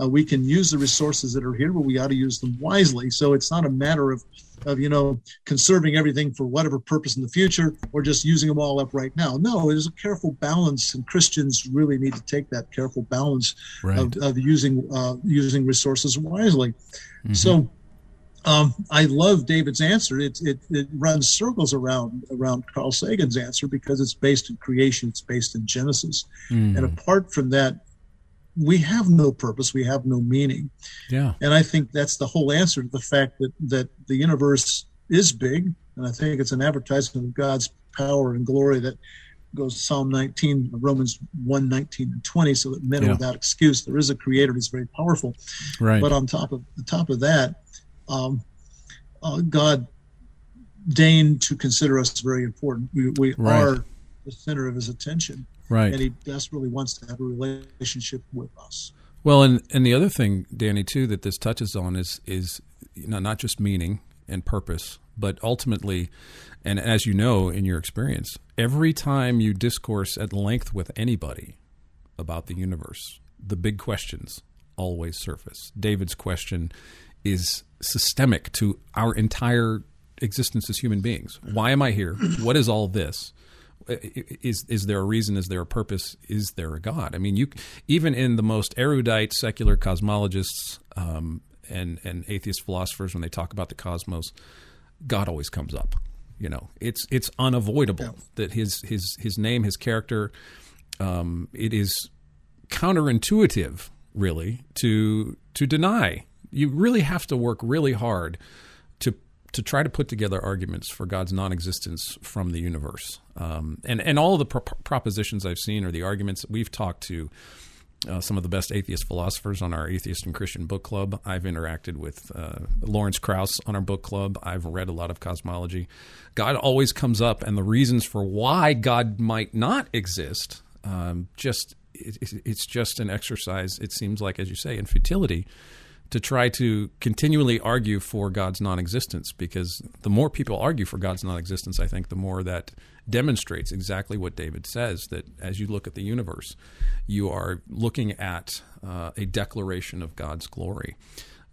Uh, we can use the resources that are here, but we ought to use them wisely. So it's not a matter of of you know conserving everything for whatever purpose in the future or just using them all up right now. No, it is a careful balance, and Christians really need to take that careful balance right. of, of, using uh, using resources wisely. Mm-hmm. So um, I love David's answer. It, it, it runs circles around around Carl Sagan's answer because it's based in creation. It's based in Genesis, mm. and apart from that, we have no purpose. We have no meaning. Yeah, and I think that's the whole answer to the fact that that the universe is big, and I think it's an advertisement of God's power and glory that goes Psalm 19, Romans 1, 19 and 20, so that men Yeah. are without excuse. There is a creator, he's very powerful. Right. But on top of the top of that, um, uh, God deigned to consider us very important. We, we Right. are the center of his attention, right. and he desperately wants to have a relationship with us. Well, and and the other thing, Danny, too, that this touches on is is you know not just meaning and purpose, but ultimately, and as you know in your experience, every time you discourse at length with anybody about the universe, the big questions always surface. David's question is systemic to our entire existence as human beings. Why am I here? What is all this? Is is there a reason? Is there a purpose? Is there a God? I mean, you even in the most erudite secular cosmologists um, and and atheist philosophers, when they talk about the cosmos, God always comes up. You know, it's it's unavoidable Yeah. that his his his name, his character, um, it is counterintuitive, really, to to deny. You really have to work really hard to try to put together arguments for God's non-existence from the universe. Um, and and all of the pro- propositions I've seen or the arguments we've talked to uh, some of the best atheist philosophers on our atheist and Christian book club. I've interacted with uh, Lawrence Krauss on our book club. I've read a lot of cosmology. God always comes up, and the reasons for why God might not exist um, just it, it's just an exercise. It seems like, as you say, in futility to try to continually argue for God's non-existence because the more people argue for God's non-existence, I think the more that demonstrates exactly what David says that as you look at the universe, you are looking at uh, a declaration of God's glory.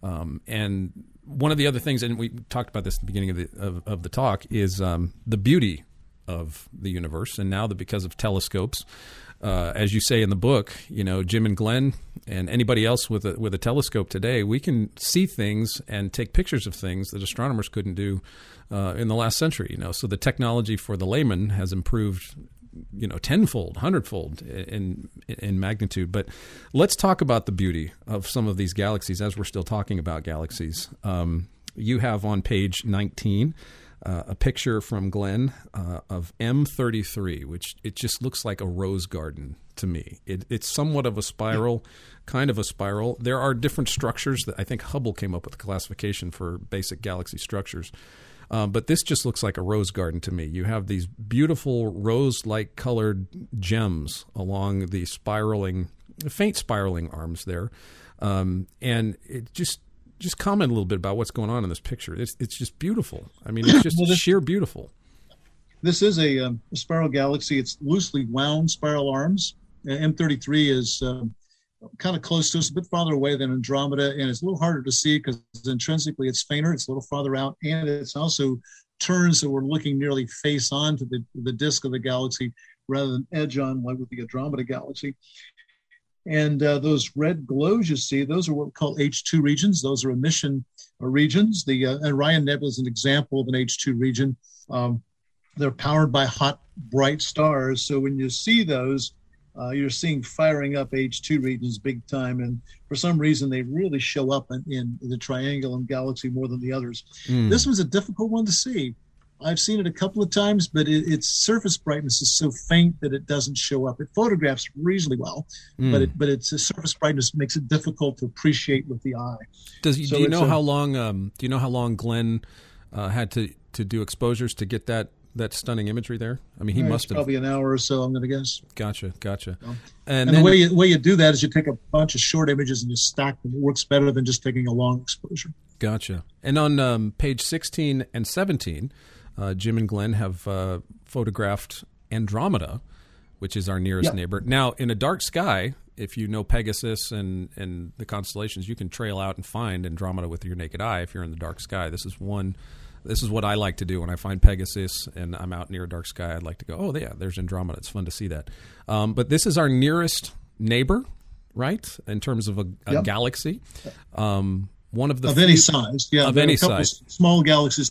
Um, and one of the other things, and we talked about this at the beginning of the of, of the talk, is um, the beauty of the universe, and now that because of telescopes, uh, as you say in the book, you know Jim and Glenn and anybody else with a with a telescope today, we can see things and take pictures of things that astronomers couldn't do uh, in the last century. You know, so the technology for the layman has improved, you know, tenfold, hundredfold in in magnitude. But let's talk about the beauty of some of these galaxies as we're still talking about galaxies. Um, you have on page nineteen uh, a picture from Glenn uh, of M33, which it just looks like a rose garden to me. It, it's somewhat of a spiral, kind of a spiral. There are different structures that I think Hubble came up with a classification for basic galaxy structures. Um, but this just looks like a rose garden to me. You have these beautiful rose like colored gems along the spiraling, faint spiraling arms there. Um, and it just just comment a little bit about what's going on in this picture. It's it's just beautiful. I mean, it's just Well, this- sheer beautiful. This is a, um, a spiral galaxy. It's loosely wound spiral arms. Uh, M33 is um, kind of close to us, a bit farther away than Andromeda, and it's a little harder to see because intrinsically it's fainter. It's a little farther out, and it's also turns so we're looking nearly face on to the, the disk of the galaxy rather than edge on like with the Andromeda galaxy. And uh, those red glows you see, those are what we call H2 regions. Those are emission uh, regions. The uh, Orion Nebula is an example of an H2 region. Um, they're powered by hot, bright stars. So when you see those, uh, you're seeing firing up H2 regions big time. And for some reason, they really show up in, in the Triangulum galaxy more than the others. Mm. This one's a difficult one to see. I've seen it a couple of times, but it, its surface brightness is so faint that it doesn't show up. It photographs reasonably well, Mm. but it, but its surface brightness makes it difficult to appreciate with the eye. Does so do you know a- how long? Um, do you know how long Glenn uh, had to to do exposures to get that that stunning imagery there? I mean, he Uh, must have. probably an hour or so. I'm going to guess. Gotcha, gotcha. And And, then, the way you, way you do that is you take a bunch of short images and you stack them. It works better than just taking a long exposure. Gotcha. And on um, page 16 and 17, uh, Jim and Glenn have uh, photographed Andromeda, which is our nearest Yeah. neighbor. Now, in a dark sky, if you know Pegasus and, and the constellations, you can trail out and find Andromeda with your naked eye if you're in the dark sky. This is one. This is what I like to do when I find Pegasus and I'm out near a dark sky. I'd like to go, oh yeah, there's Andromeda. It's fun to see that. Um, but this is our nearest neighbor, right? In terms of a, a Yep. galaxy, um, one of the of any size. Yeah, Of any a couple size. Small galaxies.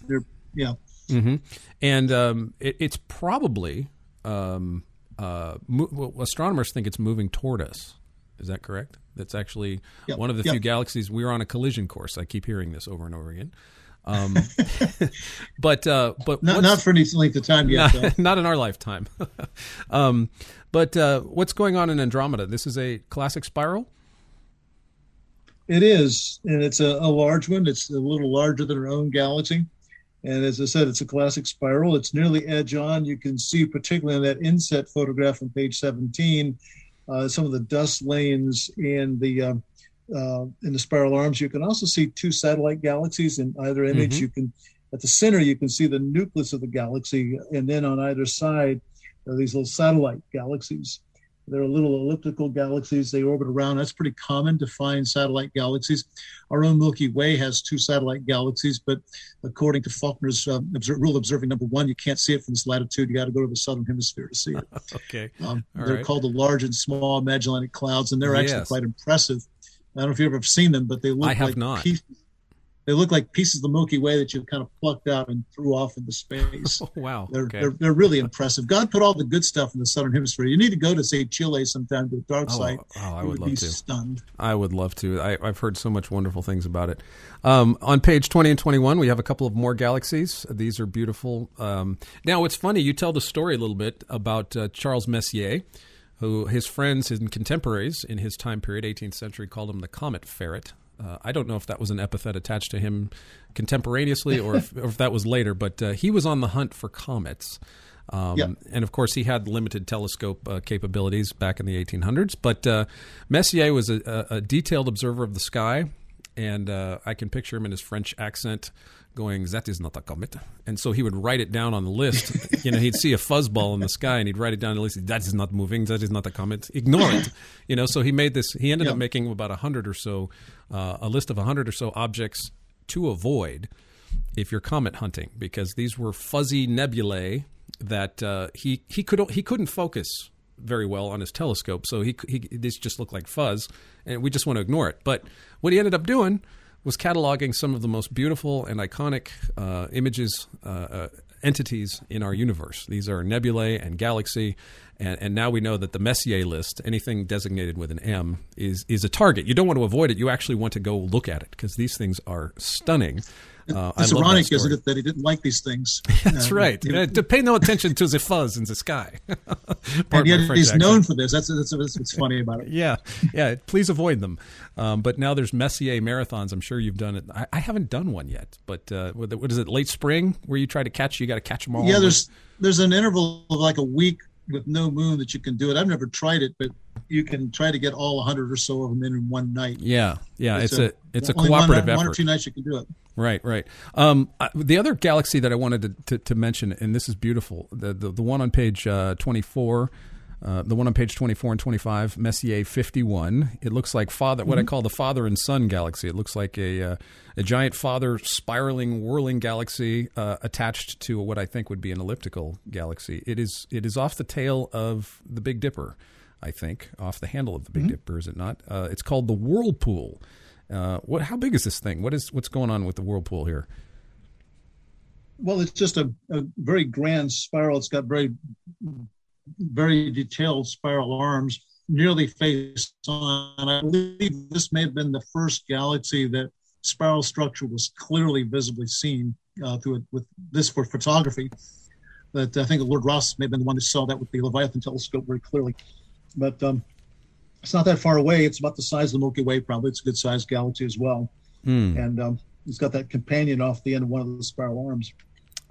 Yeah. Hmm And um, it, it's probably um, uh, mo- well, astronomers think it's moving toward us. Is that correct? That's actually Yep. one of the Yep. few galaxies we're on a collision course. I keep hearing this over and over again. Um, but uh, but not, not for any length of time yet. Not, not in our lifetime. um, but uh, what's going on in Andromeda? This is a classic spiral. It is, and it's a, a large one. It's a little larger than our own galaxy. And as I said, it's a classic spiral. It's nearly edge on. You can see, particularly in that inset photograph on page 17, uh, some of the dust lanes and the uh, uh, in the spiral arms. You can also see two satellite galaxies in either image. Mm-hmm. You can at the center you can see the nucleus of the galaxy, and then on either side are these little satellite galaxies. They're little elliptical galaxies. They orbit around. That's pretty common to find satellite galaxies. Our own Milky Way has two satellite galaxies, but according to Faulkner's uh, observe, rule observing number one, you can't see it from this latitude. You got to go to the southern hemisphere to see it. okay. Um, they're right. called the large and small Magellanic Clouds, and they're actually yes. quite impressive. I don't know if you've ever seen them, but they look I have like not. pieces they look like pieces of the Milky Way that you kind of plucked out and threw off into space. Oh, wow. They're, okay. they're, they're, really impressive. God put all the good stuff in the southern hemisphere. You need to go to, say, Chile sometime to the dark oh, side. Oh, I would, would love be to. stunned. I would love to. I, have heard so much wonderful things about it. Um, on page 20 and 21, we have a couple of more galaxies. These are beautiful. Um, now, it's funny. You tell the story a little bit about uh, Charles Messier who his friends and contemporaries in his time period, 18th century, called him the comet ferret. Uh, I don't know if that was an epithet attached to him contemporaneously or if, or if that was later, but uh, he was on the hunt for comets. Um, yep. And of course, he had limited telescope uh, capabilities back in the 1800s. But uh, Messier was a, a, detailed observer of the sky, and uh, I can picture him in his French accent going, "That is not a comet," and so he would write it down on the list. you know, he'd see a fuzzball in the sky, and he'd write it down on the list. That is not moving. That is not a comet. Ignore it. You know, so he made this. He ended up making about a hundred or so, uh, a list of a hundred or so objects to avoid if you're comet hunting, because these were fuzzy nebulae that uh, he he could he couldn't focus very well on his telescope, so he, he this just looked like fuzz, and we just want to ignore it. But what he ended up doing was cataloging some of the most beautiful and iconic uh, images, uh, uh, entities in our universe. These are nebulae and galaxy. And, and, now we know that the Messier list, anything designated with an M, is, is a target. You don't want to avoid it. You actually want to go look at it because these things are stunning. Uh, it's ironic, isn't it, that he didn't like these things? That's uh, right. You know, to pay no attention to the fuzz in the sky. and yet he's accent. known for this. That's, that's, that's, what's funny about it. yeah, yeah. Please avoid them. Um, but now there's Messier marathons. I'm sure you've done it. I, I haven't done one yet, but uh, what is it? Late spring where you try to catch? You got to catch them all. Yeah, there's there's an interval of like a week with no moon that you can do it. I've never tried it, but you can try to get all 100 or so of them in, in one night. Yeah, yeah, it's, it's a, a, it's a cooperative one, effort. One or two nights you can do it. Right, right. Um, the other galaxy that I wanted to, to, to, mention, and this is beautiful, the the, the one on page uh, 24. Uh, the one on page 24 and 25, Messier 51. It looks like father, mm-hmm. what I mm-hmm. call the father and son galaxy. It looks like a uh, a giant father spiraling, whirling galaxy uh, attached to what I think would be an elliptical galaxy. It is it is off the tail of the Big Dipper. I think, off the handle of the Big mm-hmm. Dipper, is it not? Uh, it's called the Whirlpool. Uh, what? How big is this thing? What is what's going on with the Whirlpool here? Well, it's just a, a very grand spiral. It's got very very detailed spiral arms, nearly face on. I believe this may have been the first galaxy that spiral structure was clearly visibly seen uh, through it with this for photography. But I think Lord Rosse may have been the one who saw that with the Leviathan telescope very clearly but um, it's not that far away. It's about the size of the Milky Way, probably. It's a good sized galaxy as well. Mm. And um, it's got that companion off the end of one of the spiral arms.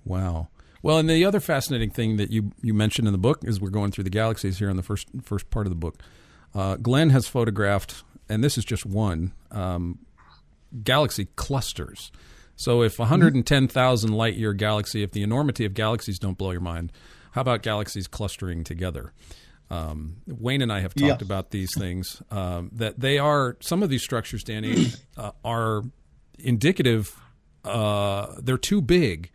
Wow. Well, and the other fascinating thing that you, you mentioned in the book is we're going through the galaxies here in the first first part of the book. Uh, Glenn has photographed, and this is just one um, galaxy clusters. So, if 110,000 light year galaxy, if the enormity of galaxies don't blow your mind, how about galaxies clustering together? Um, Wayne and I have talked about these things. Um, that they are some of these structures, Danny, uh, are indicative. Uh, they're too big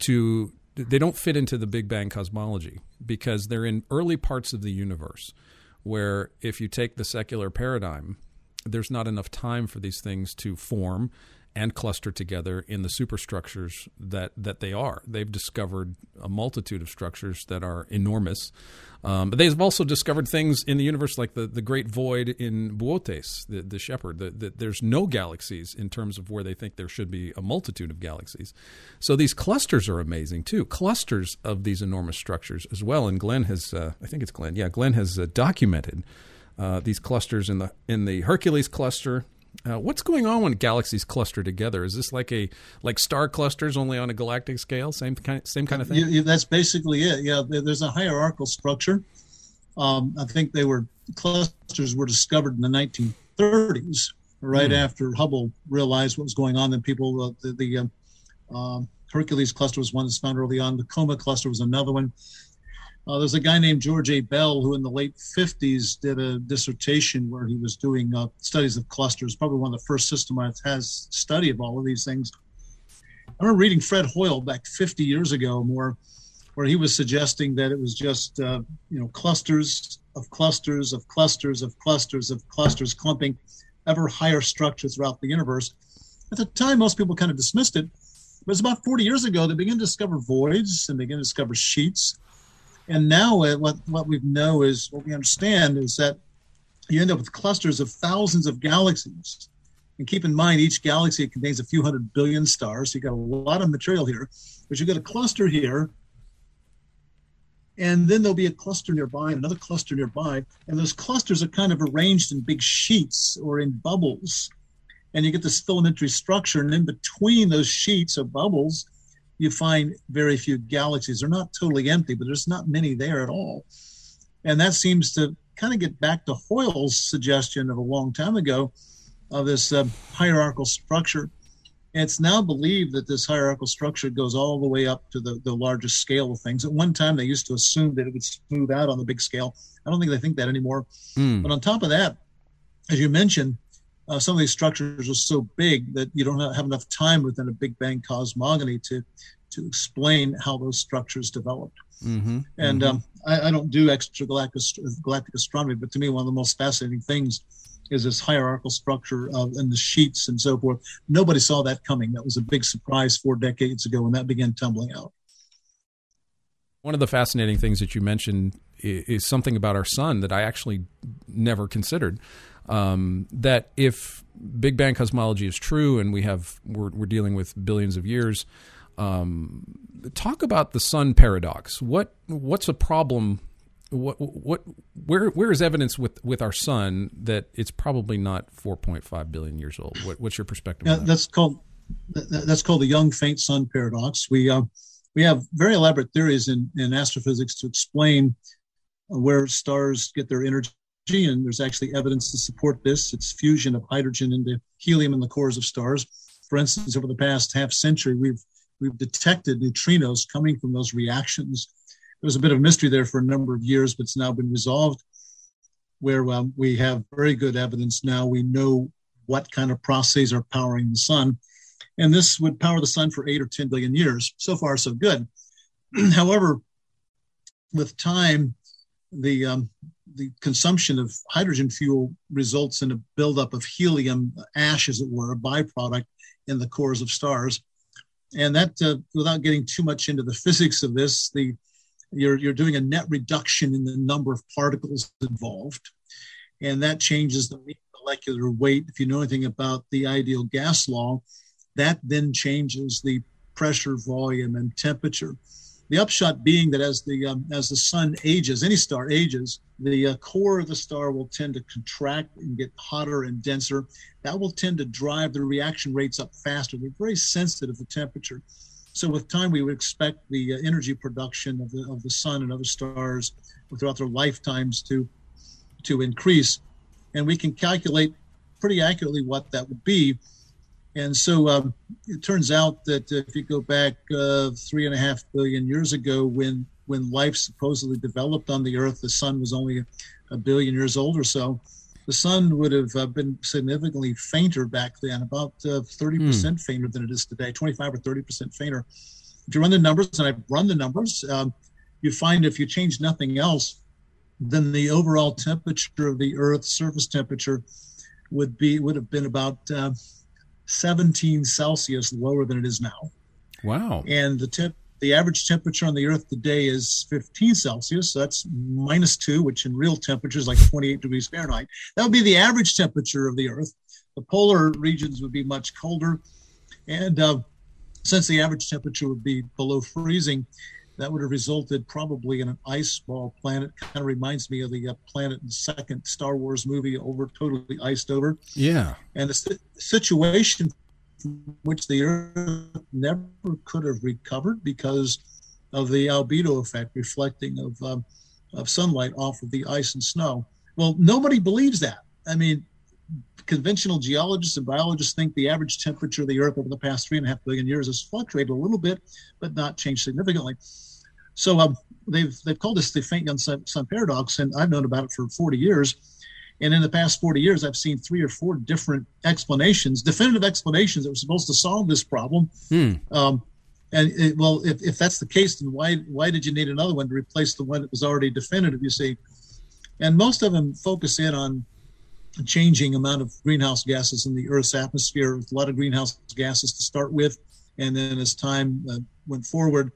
to. They don't fit into the Big Bang cosmology because they're in early parts of the universe, where if you take the secular paradigm, there's not enough time for these things to form and cluster together in the superstructures that, that they are. They've discovered a multitude of structures that are enormous. Um, but they've also discovered things in the universe like the, the great void in Boötes, the, the shepherd. That the, there's no galaxies in terms of where they think there should be a multitude of galaxies. So these clusters are amazing too. Clusters of these enormous structures as well. And Glenn has, uh, I think it's Glenn, yeah, Glenn has uh, documented uh, these clusters in the in the Hercules cluster uh, what's going on when galaxies cluster together? Is this like a like star clusters only on a galactic scale? Same kind, same kind of thing. Yeah, that's basically it. Yeah, there's a hierarchical structure. Um, I think they were clusters were discovered in the 1930s, right mm. after Hubble realized what was going on. Then people, uh, the, the um, um, Hercules cluster was one that's found early on. The Coma cluster was another one. Uh, there's a guy named George Abell who, in the late 50s, did a dissertation where he was doing uh, studies of clusters. Probably one of the first systematized has study of all of these things. I remember reading Fred Hoyle back 50 years ago, more, where he was suggesting that it was just uh, you know clusters of clusters of clusters of clusters of clusters clumping ever higher structure throughout the universe. At the time, most people kind of dismissed it. But it was about 40 years ago they began to discover voids and they began to discover sheets and now what, what we know is what we understand is that you end up with clusters of thousands of galaxies. And keep in mind, each galaxy contains a few hundred billion stars. So you've got a lot of material here, but you've got a cluster here, and then there'll be a cluster nearby, another cluster nearby, and those clusters are kind of arranged in big sheets or in bubbles, and you get this filamentary structure. And in between those sheets or bubbles, you find very few galaxies. They're not totally empty, but there's not many there at all. And that seems to kind of get back to Hoyle's suggestion of a long time ago of this uh, hierarchical structure. And it's now believed that this hierarchical structure goes all the way up to the, the largest scale of things. At one time, they used to assume that it would smooth out on the big scale. I don't think they think that anymore. Mm. But on top of that, as you mentioned, uh, some of these structures are so big that you don't have enough time within a Big Bang cosmogony to to explain how those structures developed. Mm-hmm, and mm-hmm. Um, I, I, don't do extragalactic galactic astronomy, but to me, one of the most fascinating things is this hierarchical structure of, and the sheets and so forth. Nobody saw that coming. That was a big surprise four decades ago when that began tumbling out. One of the fascinating things that you mentioned is, is something about our sun that I actually never considered um, that if Big Bang cosmology is true and we have we're, we're dealing with billions of years, um, talk about the sun paradox. What what's a problem? What what where where is evidence with with our sun that it's probably not 4.5 billion years old? What, what's your perspective? Yeah, that? that's called that's called the young faint sun paradox. We uh, we have very elaborate theories in, in astrophysics to explain where stars get their energy and there's actually evidence to support this. It's fusion of hydrogen into helium in the cores of stars. For instance, over the past half century, we've we've detected neutrinos coming from those reactions. There was a bit of mystery there for a number of years, but it's now been resolved. Where um, we have very good evidence now, we know what kind of processes are powering the sun, and this would power the sun for eight or ten billion years. So far, so good. However, with time, the um, the consumption of hydrogen fuel results in a buildup of helium ash, as it were, a byproduct in the cores of stars. And that, uh, without getting too much into the physics of this, the you're, you're doing a net reduction in the number of particles involved. And that changes the molecular weight. If you know anything about the ideal gas law, that then changes the pressure, volume, and temperature. The upshot being that as the um, as the sun ages, any star ages, the uh, core of the star will tend to contract and get hotter and denser. That will tend to drive the reaction rates up faster. They're very sensitive to temperature. So with time, we would expect the uh, energy production of the of the sun and other stars throughout their lifetimes to to increase, and we can calculate pretty accurately what that would be and so um, it turns out that if you go back uh, three and a half billion years ago, when when life supposedly developed on the Earth, the sun was only a billion years old or so. The sun would have uh, been significantly fainter back then, about uh, 30% mm. fainter than it is today, 25 or 30% fainter. If you run the numbers, and I've run the numbers, um, you find if you change nothing else, then the overall temperature of the Earth's surface temperature would be would have been about uh, 17 Celsius lower than it is now. Wow. And the tip, the average temperature on the Earth today is 15 Celsius. So that's minus two, which in real temperature is like 28 degrees Fahrenheit. That would be the average temperature of the Earth. The polar regions would be much colder. And uh, since the average temperature would be below freezing, that would have resulted probably in an ice ball planet. Kind of reminds me of the uh, planet in the second Star Wars movie, over totally iced over. Yeah. And the situation from which the Earth never could have recovered because of the albedo effect reflecting of um, of sunlight off of the ice and snow. Well, nobody believes that. I mean, conventional geologists and biologists think the average temperature of the Earth over the past three and a half billion years has fluctuated a little bit, but not changed significantly. So um, they've they've called this the faint young sun, sun paradox, and I've known about it for 40 years. And in the past 40 years, I've seen three or four different explanations, definitive explanations that were supposed to solve this problem. Hmm. Um, and it, well, if, if that's the case, then why why did you need another one to replace the one that was already definitive? You see, and most of them focus in on changing amount of greenhouse gases in the Earth's atmosphere. A lot of greenhouse gases to start with, and then as time uh, went forward,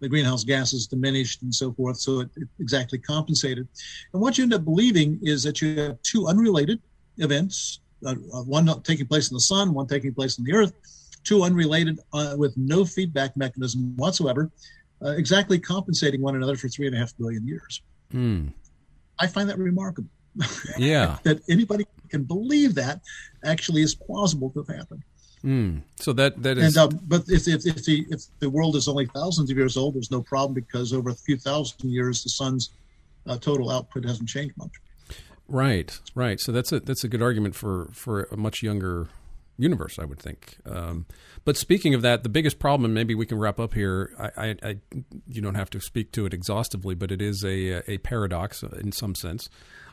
the greenhouse gases diminished and so forth. So it, it, exactly compensated. And what you end up believing is that you have two unrelated events, uh, uh, one taking place in the sun, one taking place in the earth, two unrelated uh, with no feedback mechanism whatsoever, uh, exactly compensating one another for three and a half billion years. Mm. I find that remarkable. Yeah. that anybody can believe that actually is plausible to have happened. Mm. So that that is. And, um, but if, if, if, the, if the world is only thousands of years old, there's no problem because over a few thousand years, the sun's uh, total output hasn't changed much. Right, right. So that's a that's a good argument for for a much younger universe, I would think. Um, but speaking of that, the biggest problem, and maybe we can wrap up here. I, I, I, you don't have to speak to it exhaustively, but it is a a paradox in some sense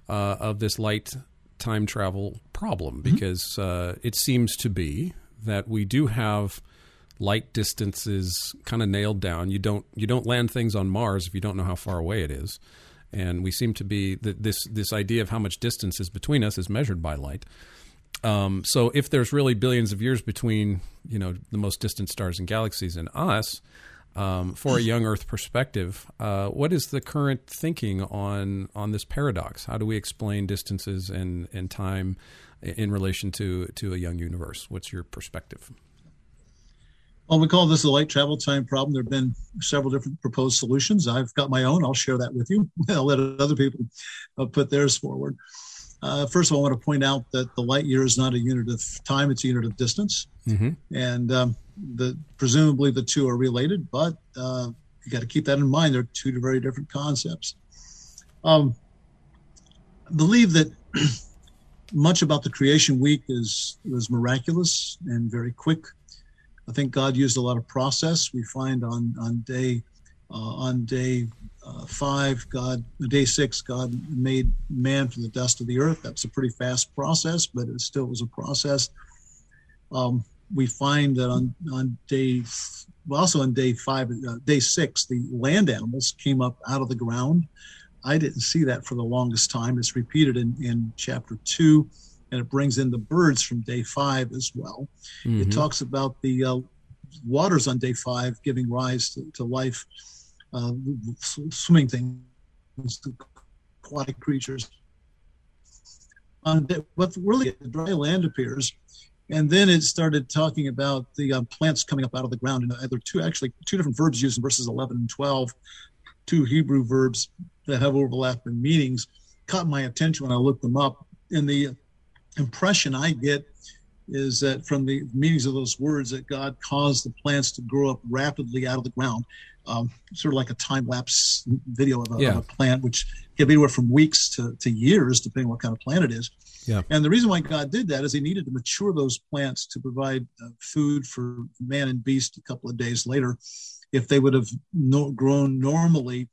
uh, of this light time travel problem because mm-hmm. uh, it seems to be that we do have light distances kind of nailed down. You don't you don't land things on Mars if you don't know how far away it is, and we seem to be this this idea of how much distance is between us is measured by light. Um, so if there's really billions of years between you know the most distant stars and galaxies and us, um, for a young Earth perspective, uh, what is the current thinking on on this paradox? How do we explain distances and and time in relation to to a young universe? What's your perspective? Well, we call this the light travel time problem. There have been several different proposed solutions. I've got my own. I'll share that with you. I'll let other people uh, put theirs forward. Uh, first of all, I want to point out that the light year is not a unit of time; it's a unit of distance, mm-hmm. and um, the presumably the two are related. But uh, you got to keep that in mind. They're two very different concepts. Um, I believe that much about the creation week is was miraculous and very quick. I think God used a lot of process. We find on on day uh, on day uh, five, God day six, God made man from the dust of the earth. That's a pretty fast process, but it still was a process. Um, we find that on on day also on day five, uh, day six, the land animals came up out of the ground. I didn't see that for the longest time. It's repeated in, in chapter two, and it brings in the birds from day five as well. Mm-hmm. It talks about the uh, waters on day five giving rise to, to life, uh, swimming things, aquatic creatures. On day, what really the dry land appears, and then it started talking about the uh, plants coming up out of the ground. And there are two actually two different verbs used in verses 11 and 12, two Hebrew verbs that have overlapping meanings caught my attention when I looked them up. And the impression I get is that from the meanings of those words that God caused the plants to grow up rapidly out of the ground, um, sort of like a time lapse video of a, yeah. of a, plant, which can be anywhere from weeks to, to years, depending what kind of plant it is. Yeah. And the reason why God did that is He needed to mature those plants to provide uh, food for man and beast a couple of days later. If they would have no, grown normally,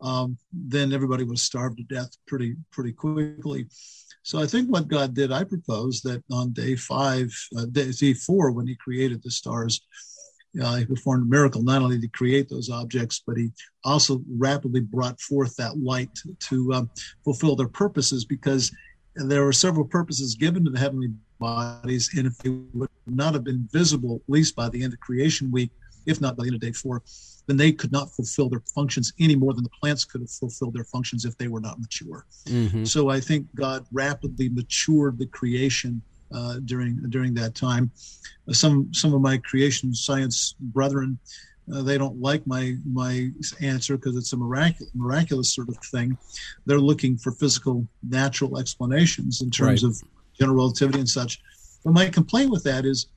um, then everybody was starved to death pretty pretty quickly. So I think what God did, I propose that on day five, uh, day, day four, when He created the stars, uh, He performed a miracle. Not only to create those objects, but He also rapidly brought forth that light to um, fulfill their purposes, because there were several purposes given to the heavenly bodies, and if they would not have been visible, at least by the end of creation week, if not by the end of day four, then they could not fulfill their functions any more than the plants could have fulfilled their functions if they were not mature. Mm-hmm. So I think God rapidly matured the creation uh, during during that time. Uh, some some of my creation science brethren. Uh, they don't like my my answer because it's a miraculous miraculous sort of thing. They're looking for physical, natural explanations in terms right. of general relativity and such. But my complaint with that is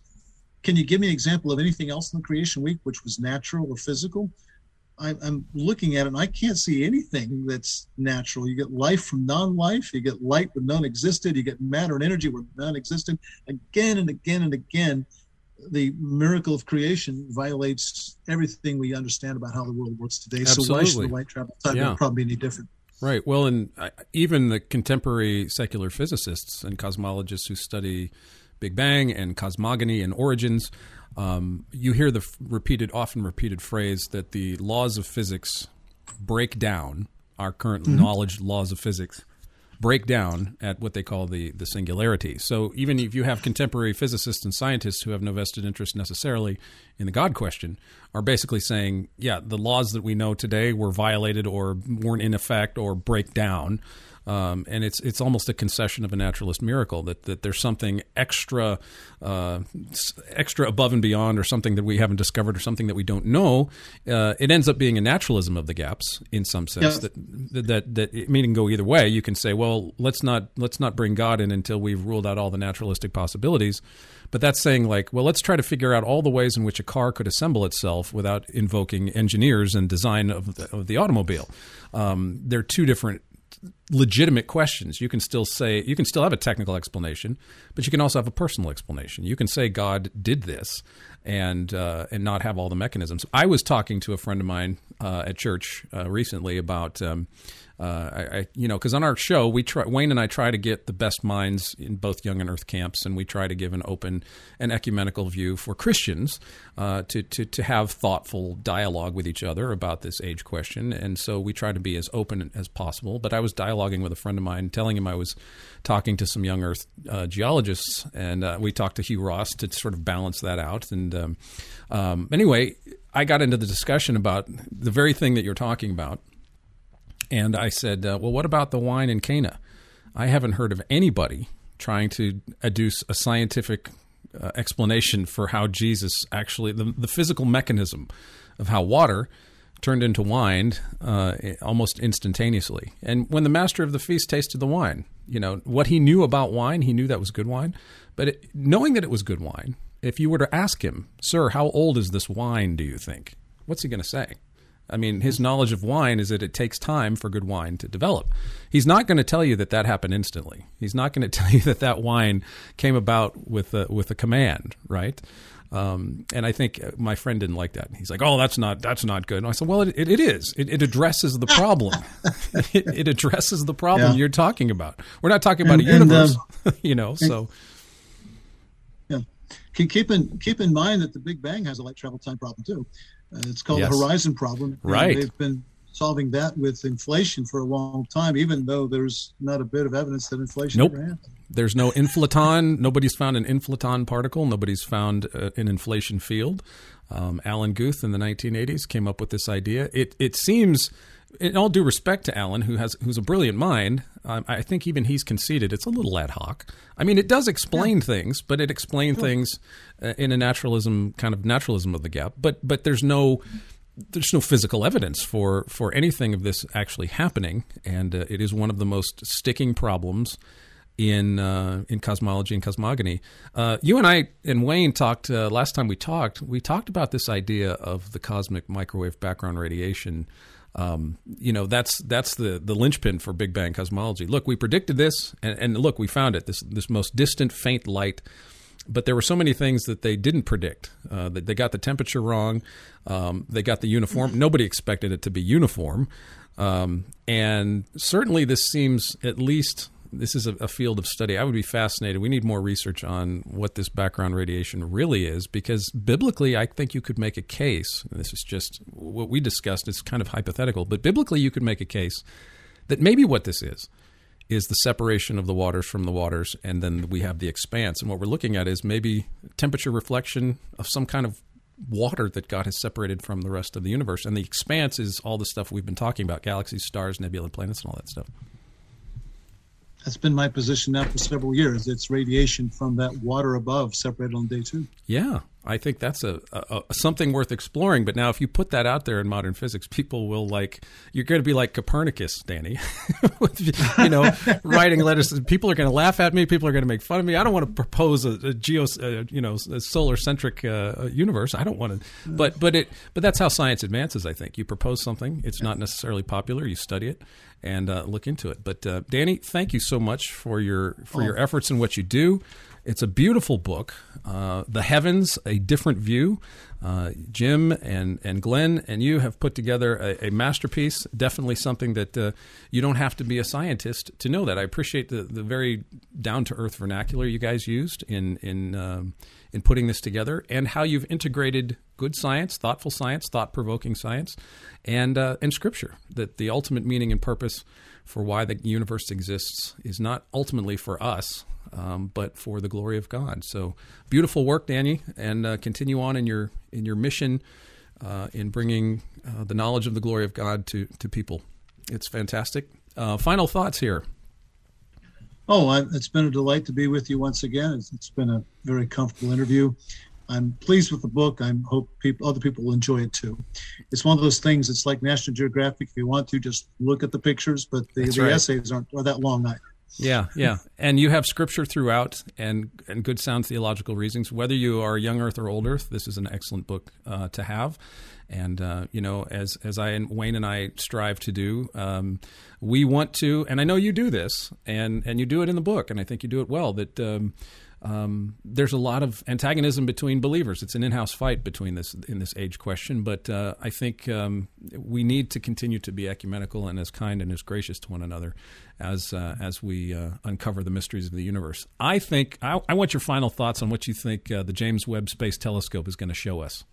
can you give me an example of anything else in the creation week which was natural or physical? I, I'm looking at it and I can't see anything that's natural. You get life from non life, you get light when none existed, you get matter and energy where none existed. Again and again and again, the miracle of creation violates everything we understand about how the world works today. Absolutely. So why should the light travel time yeah. probably be any different? Right. Well, and uh, even the contemporary secular physicists and cosmologists who study Big Bang and cosmogony and origins, um, you hear the repeated, often repeated phrase that the laws of physics break down our current mm-hmm. knowledge laws of physics break down at what they call the, the singularity. So even if you have contemporary physicists and scientists who have no vested interest necessarily in the God question, are basically saying, yeah, the laws that we know today were violated or weren't in effect or break down um, and it's it's almost a concession of a naturalist miracle that, that there's something extra uh, extra above and beyond, or something that we haven't discovered, or something that we don't know. Uh, it ends up being a naturalism of the gaps in some sense. That, that that that it may go either way. You can say, well, let's not let's not bring God in until we've ruled out all the naturalistic possibilities. But that's saying like, well, let's try to figure out all the ways in which a car could assemble itself without invoking engineers and design of the, of the automobile. Um, they're two different legitimate questions. You can still say you can still have a technical explanation, but you can also have a personal explanation. You can say God did this and uh, and not have all the mechanisms. I was talking to a friend of mine uh, at church uh, recently about um, uh, I, I, you know, because on our show, we try, Wayne and I try to get the best minds in both Young and Earth camps, and we try to give an open and ecumenical view for Christians uh, to, to, to have thoughtful dialogue with each other about this age question. And so we try to be as open as possible. But I was dialoguing with a friend of mine, telling him I was talking to some Young Earth uh, geologists, and uh, we talked to Hugh Ross to sort of balance that out. And um, um, anyway, I got into the discussion about the very thing that you're talking about and I said, uh, well, what about the wine in Cana? I haven't heard of anybody trying to adduce a scientific uh, explanation for how Jesus actually, the, the physical mechanism of how water turned into wine uh, almost instantaneously. And when the master of the feast tasted the wine, you know, what he knew about wine, he knew that was good wine. But it, knowing that it was good wine, if you were to ask him, Sir, how old is this wine, do you think? What's he going to say? I mean, his knowledge of wine is that it takes time for good wine to develop. He's not going to tell you that that happened instantly. He's not going to tell you that that wine came about with a, with a command, right? Um, and I think my friend didn't like that. He's like, "Oh, that's not that's not good." And I said, "Well, it, it, it is. It, it, addresses the problem. it, it, addresses the problem yeah. you're talking about. We're not talking about and, a universe, and, um, you know." So, yeah, keep in keep in mind that the Big Bang has a light travel time problem too. Uh, it's called yes. the horizon problem. Right. They've been solving that with inflation for a long time, even though there's not a bit of evidence that inflation nope. happened. There's no inflaton. Nobody's found an inflaton particle. Nobody's found uh, an inflation field. Um, Alan Guth in the 1980s came up with this idea. It it seems, in all due respect to Alan, who has who's a brilliant mind, um, I think even he's conceded it's a little ad hoc. I mean, it does explain yeah. things, but it explains sure. things uh, in a naturalism kind of naturalism of the gap. But but there's no there's no physical evidence for for anything of this actually happening, and uh, it is one of the most sticking problems in uh, in cosmology and cosmogony. Uh, you and I and Wayne talked uh, last time we talked. We talked about this idea of the cosmic microwave background radiation. Um, you know, that's that's the the linchpin for Big Bang cosmology. Look, we predicted this, and, and look, we found it. This this most distant faint light but there were so many things that they didn't predict. Uh, they got the temperature wrong. Um, they got the uniform. Nobody expected it to be uniform. Um, and certainly, this seems at least this is a, a, field of study. I would be fascinated. We need more research on what this background radiation really is, because biblically, I think you could make a case. this is just what we discussed. It's kind of hypothetical, but biblically, you could make a case that maybe what this is is the separation of the waters from the waters, and then we have the expanse. And what we're looking at is maybe temperature reflection of some kind of water that God has separated from the rest of the universe. And the expanse is all the stuff we've been talking about galaxies, stars, nebula, planets, and all that stuff. That's been my position now for several years. It's radiation from that water above separated on day two. Yeah, I think that's a, a, a, something worth exploring. But now, if you put that out there in modern physics, people will like you're going to be like Copernicus, Danny. you know, writing letters. People are going to laugh at me. People are going to make fun of me. I don't want to propose a, a geo, uh, you know, solar centric uh, universe. I don't want to. But but it but that's how science advances. I think you propose something. It's not necessarily popular. You study it and uh, look into it. But uh, Danny, thank you so much for your for oh. your efforts and what you do. It's a beautiful book, uh, The Heavens, A Different View. Uh, Jim and, and Glenn and you have put together a, a masterpiece, definitely something that uh, you don't have to be a scientist to know that. I appreciate the, the very down to earth vernacular you guys used in, in, um, in putting this together and how you've integrated good science, thoughtful science, thought provoking science, and, uh, and scripture. That the ultimate meaning and purpose for why the universe exists is not ultimately for us, um, but for the glory of God. So beautiful work, Danny, and uh, continue on in your in your mission uh, in bringing uh, the knowledge of the glory of God to to people. It's fantastic. Uh, final thoughts here. Oh, I, it's been a delight to be with you once again. It's, it's been a very comfortable interview. I'm pleased with the book. I hope people, other people will enjoy it too. It's one of those things. It's like National Geographic. If you want to, just look at the pictures, but the, the right. essays aren't are that long either. Yeah, yeah, and you have scripture throughout, and and good sound theological reasons. Whether you are young Earth or old Earth, this is an excellent book uh, to have. And uh, you know, as as I and Wayne and I strive to do, um, we want to, and I know you do this, and and you do it in the book, and I think you do it well. That um, um, there's a lot of antagonism between believers. It's an in-house fight between this in this age question, but uh, I think um, we need to continue to be ecumenical and as kind and as gracious to one another as uh, as we uh, uncover the mysteries of the universe. I think I, I, want your final thoughts on what you think uh, the James Webb Space Telescope is going to show us.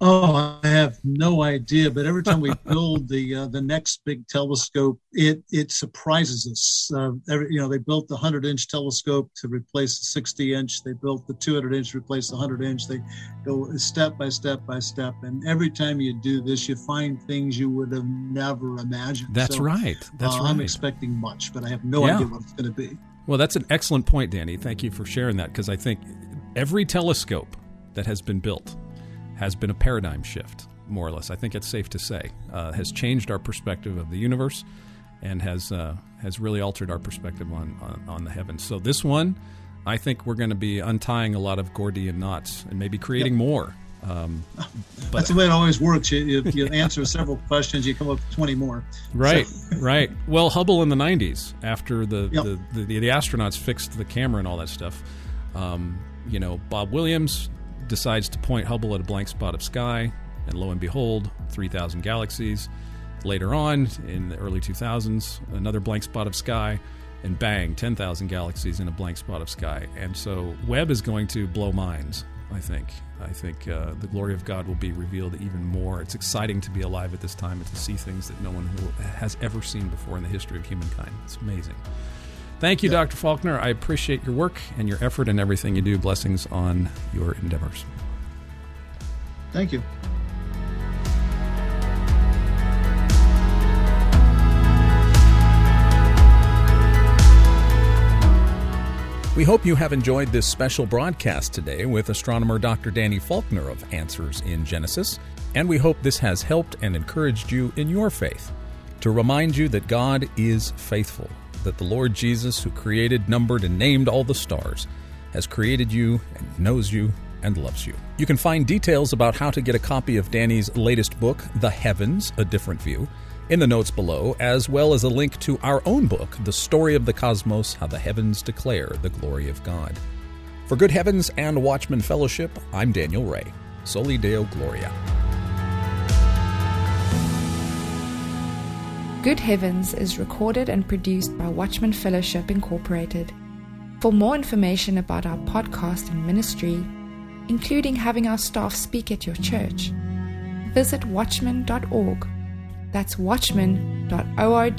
Oh, I have no idea. But every time we build the uh, the next big telescope, it it surprises us. Uh, every, you know, they built the 100 inch telescope to replace the 60 inch. They built the 200 inch to replace the 100 inch. They go step by step by step. And every time you do this, you find things you would have never imagined. That's so, right. That's uh, right. I'm expecting much, but I have no yeah. idea what it's going to be. Well, that's an excellent point, Danny. Thank you for sharing that because I think every telescope that has been built has been a paradigm shift, more or less. I think it's safe to say uh, has changed our perspective of the universe and has uh, has really altered our perspective on, on, on the heavens. So this one, I think we're going to be untying a lot of Gordian knots and maybe creating yep. more. Um, but, That's the way it always works. You, you, you answer several questions, you come up with 20 more. Right, so. right. Well, Hubble in the 90s, after the, yep. the, the, the, astronauts fixed the camera and all that stuff, um, you know, Bob Williams decides to point Hubble at a blank spot of sky, and lo and behold, 3,000 galaxies. Later on, in the early 2000s, another blank spot of sky, and bang, 10,000 galaxies in a blank spot of sky. And so Webb is going to blow minds, I think. I think uh, the glory of God will be revealed even more. It's exciting to be alive at this time and to see things that no one has ever seen before in the history of humankind. It's amazing. Thank you, Dr. Faulkner. I appreciate your work and your effort and everything you do. Blessings on your endeavors. Thank you. We hope you have enjoyed this special broadcast today with astronomer Dr. Danny Faulkner of Answers in Genesis, and we hope this has helped and encouraged you in your faith to remind you that God is faithful that the Lord Jesus, who created, numbered, and named all the stars, has created you and knows you and loves you. You can find details about how to get a copy of Danny's latest book, The Heavens A Different View, in the notes below, as well as a link to our own book, The Story of the Cosmos How the Heavens Declare the Glory of God. For Good Heavens and Watchman Fellowship, I'm Daniel Ray. Soli Deo Gloria. Good Heavens is recorded and produced by Watchman Fellowship Incorporated. For more information about our podcast and ministry, including having our staff speak at your church, visit watchman.org. That's watchman.org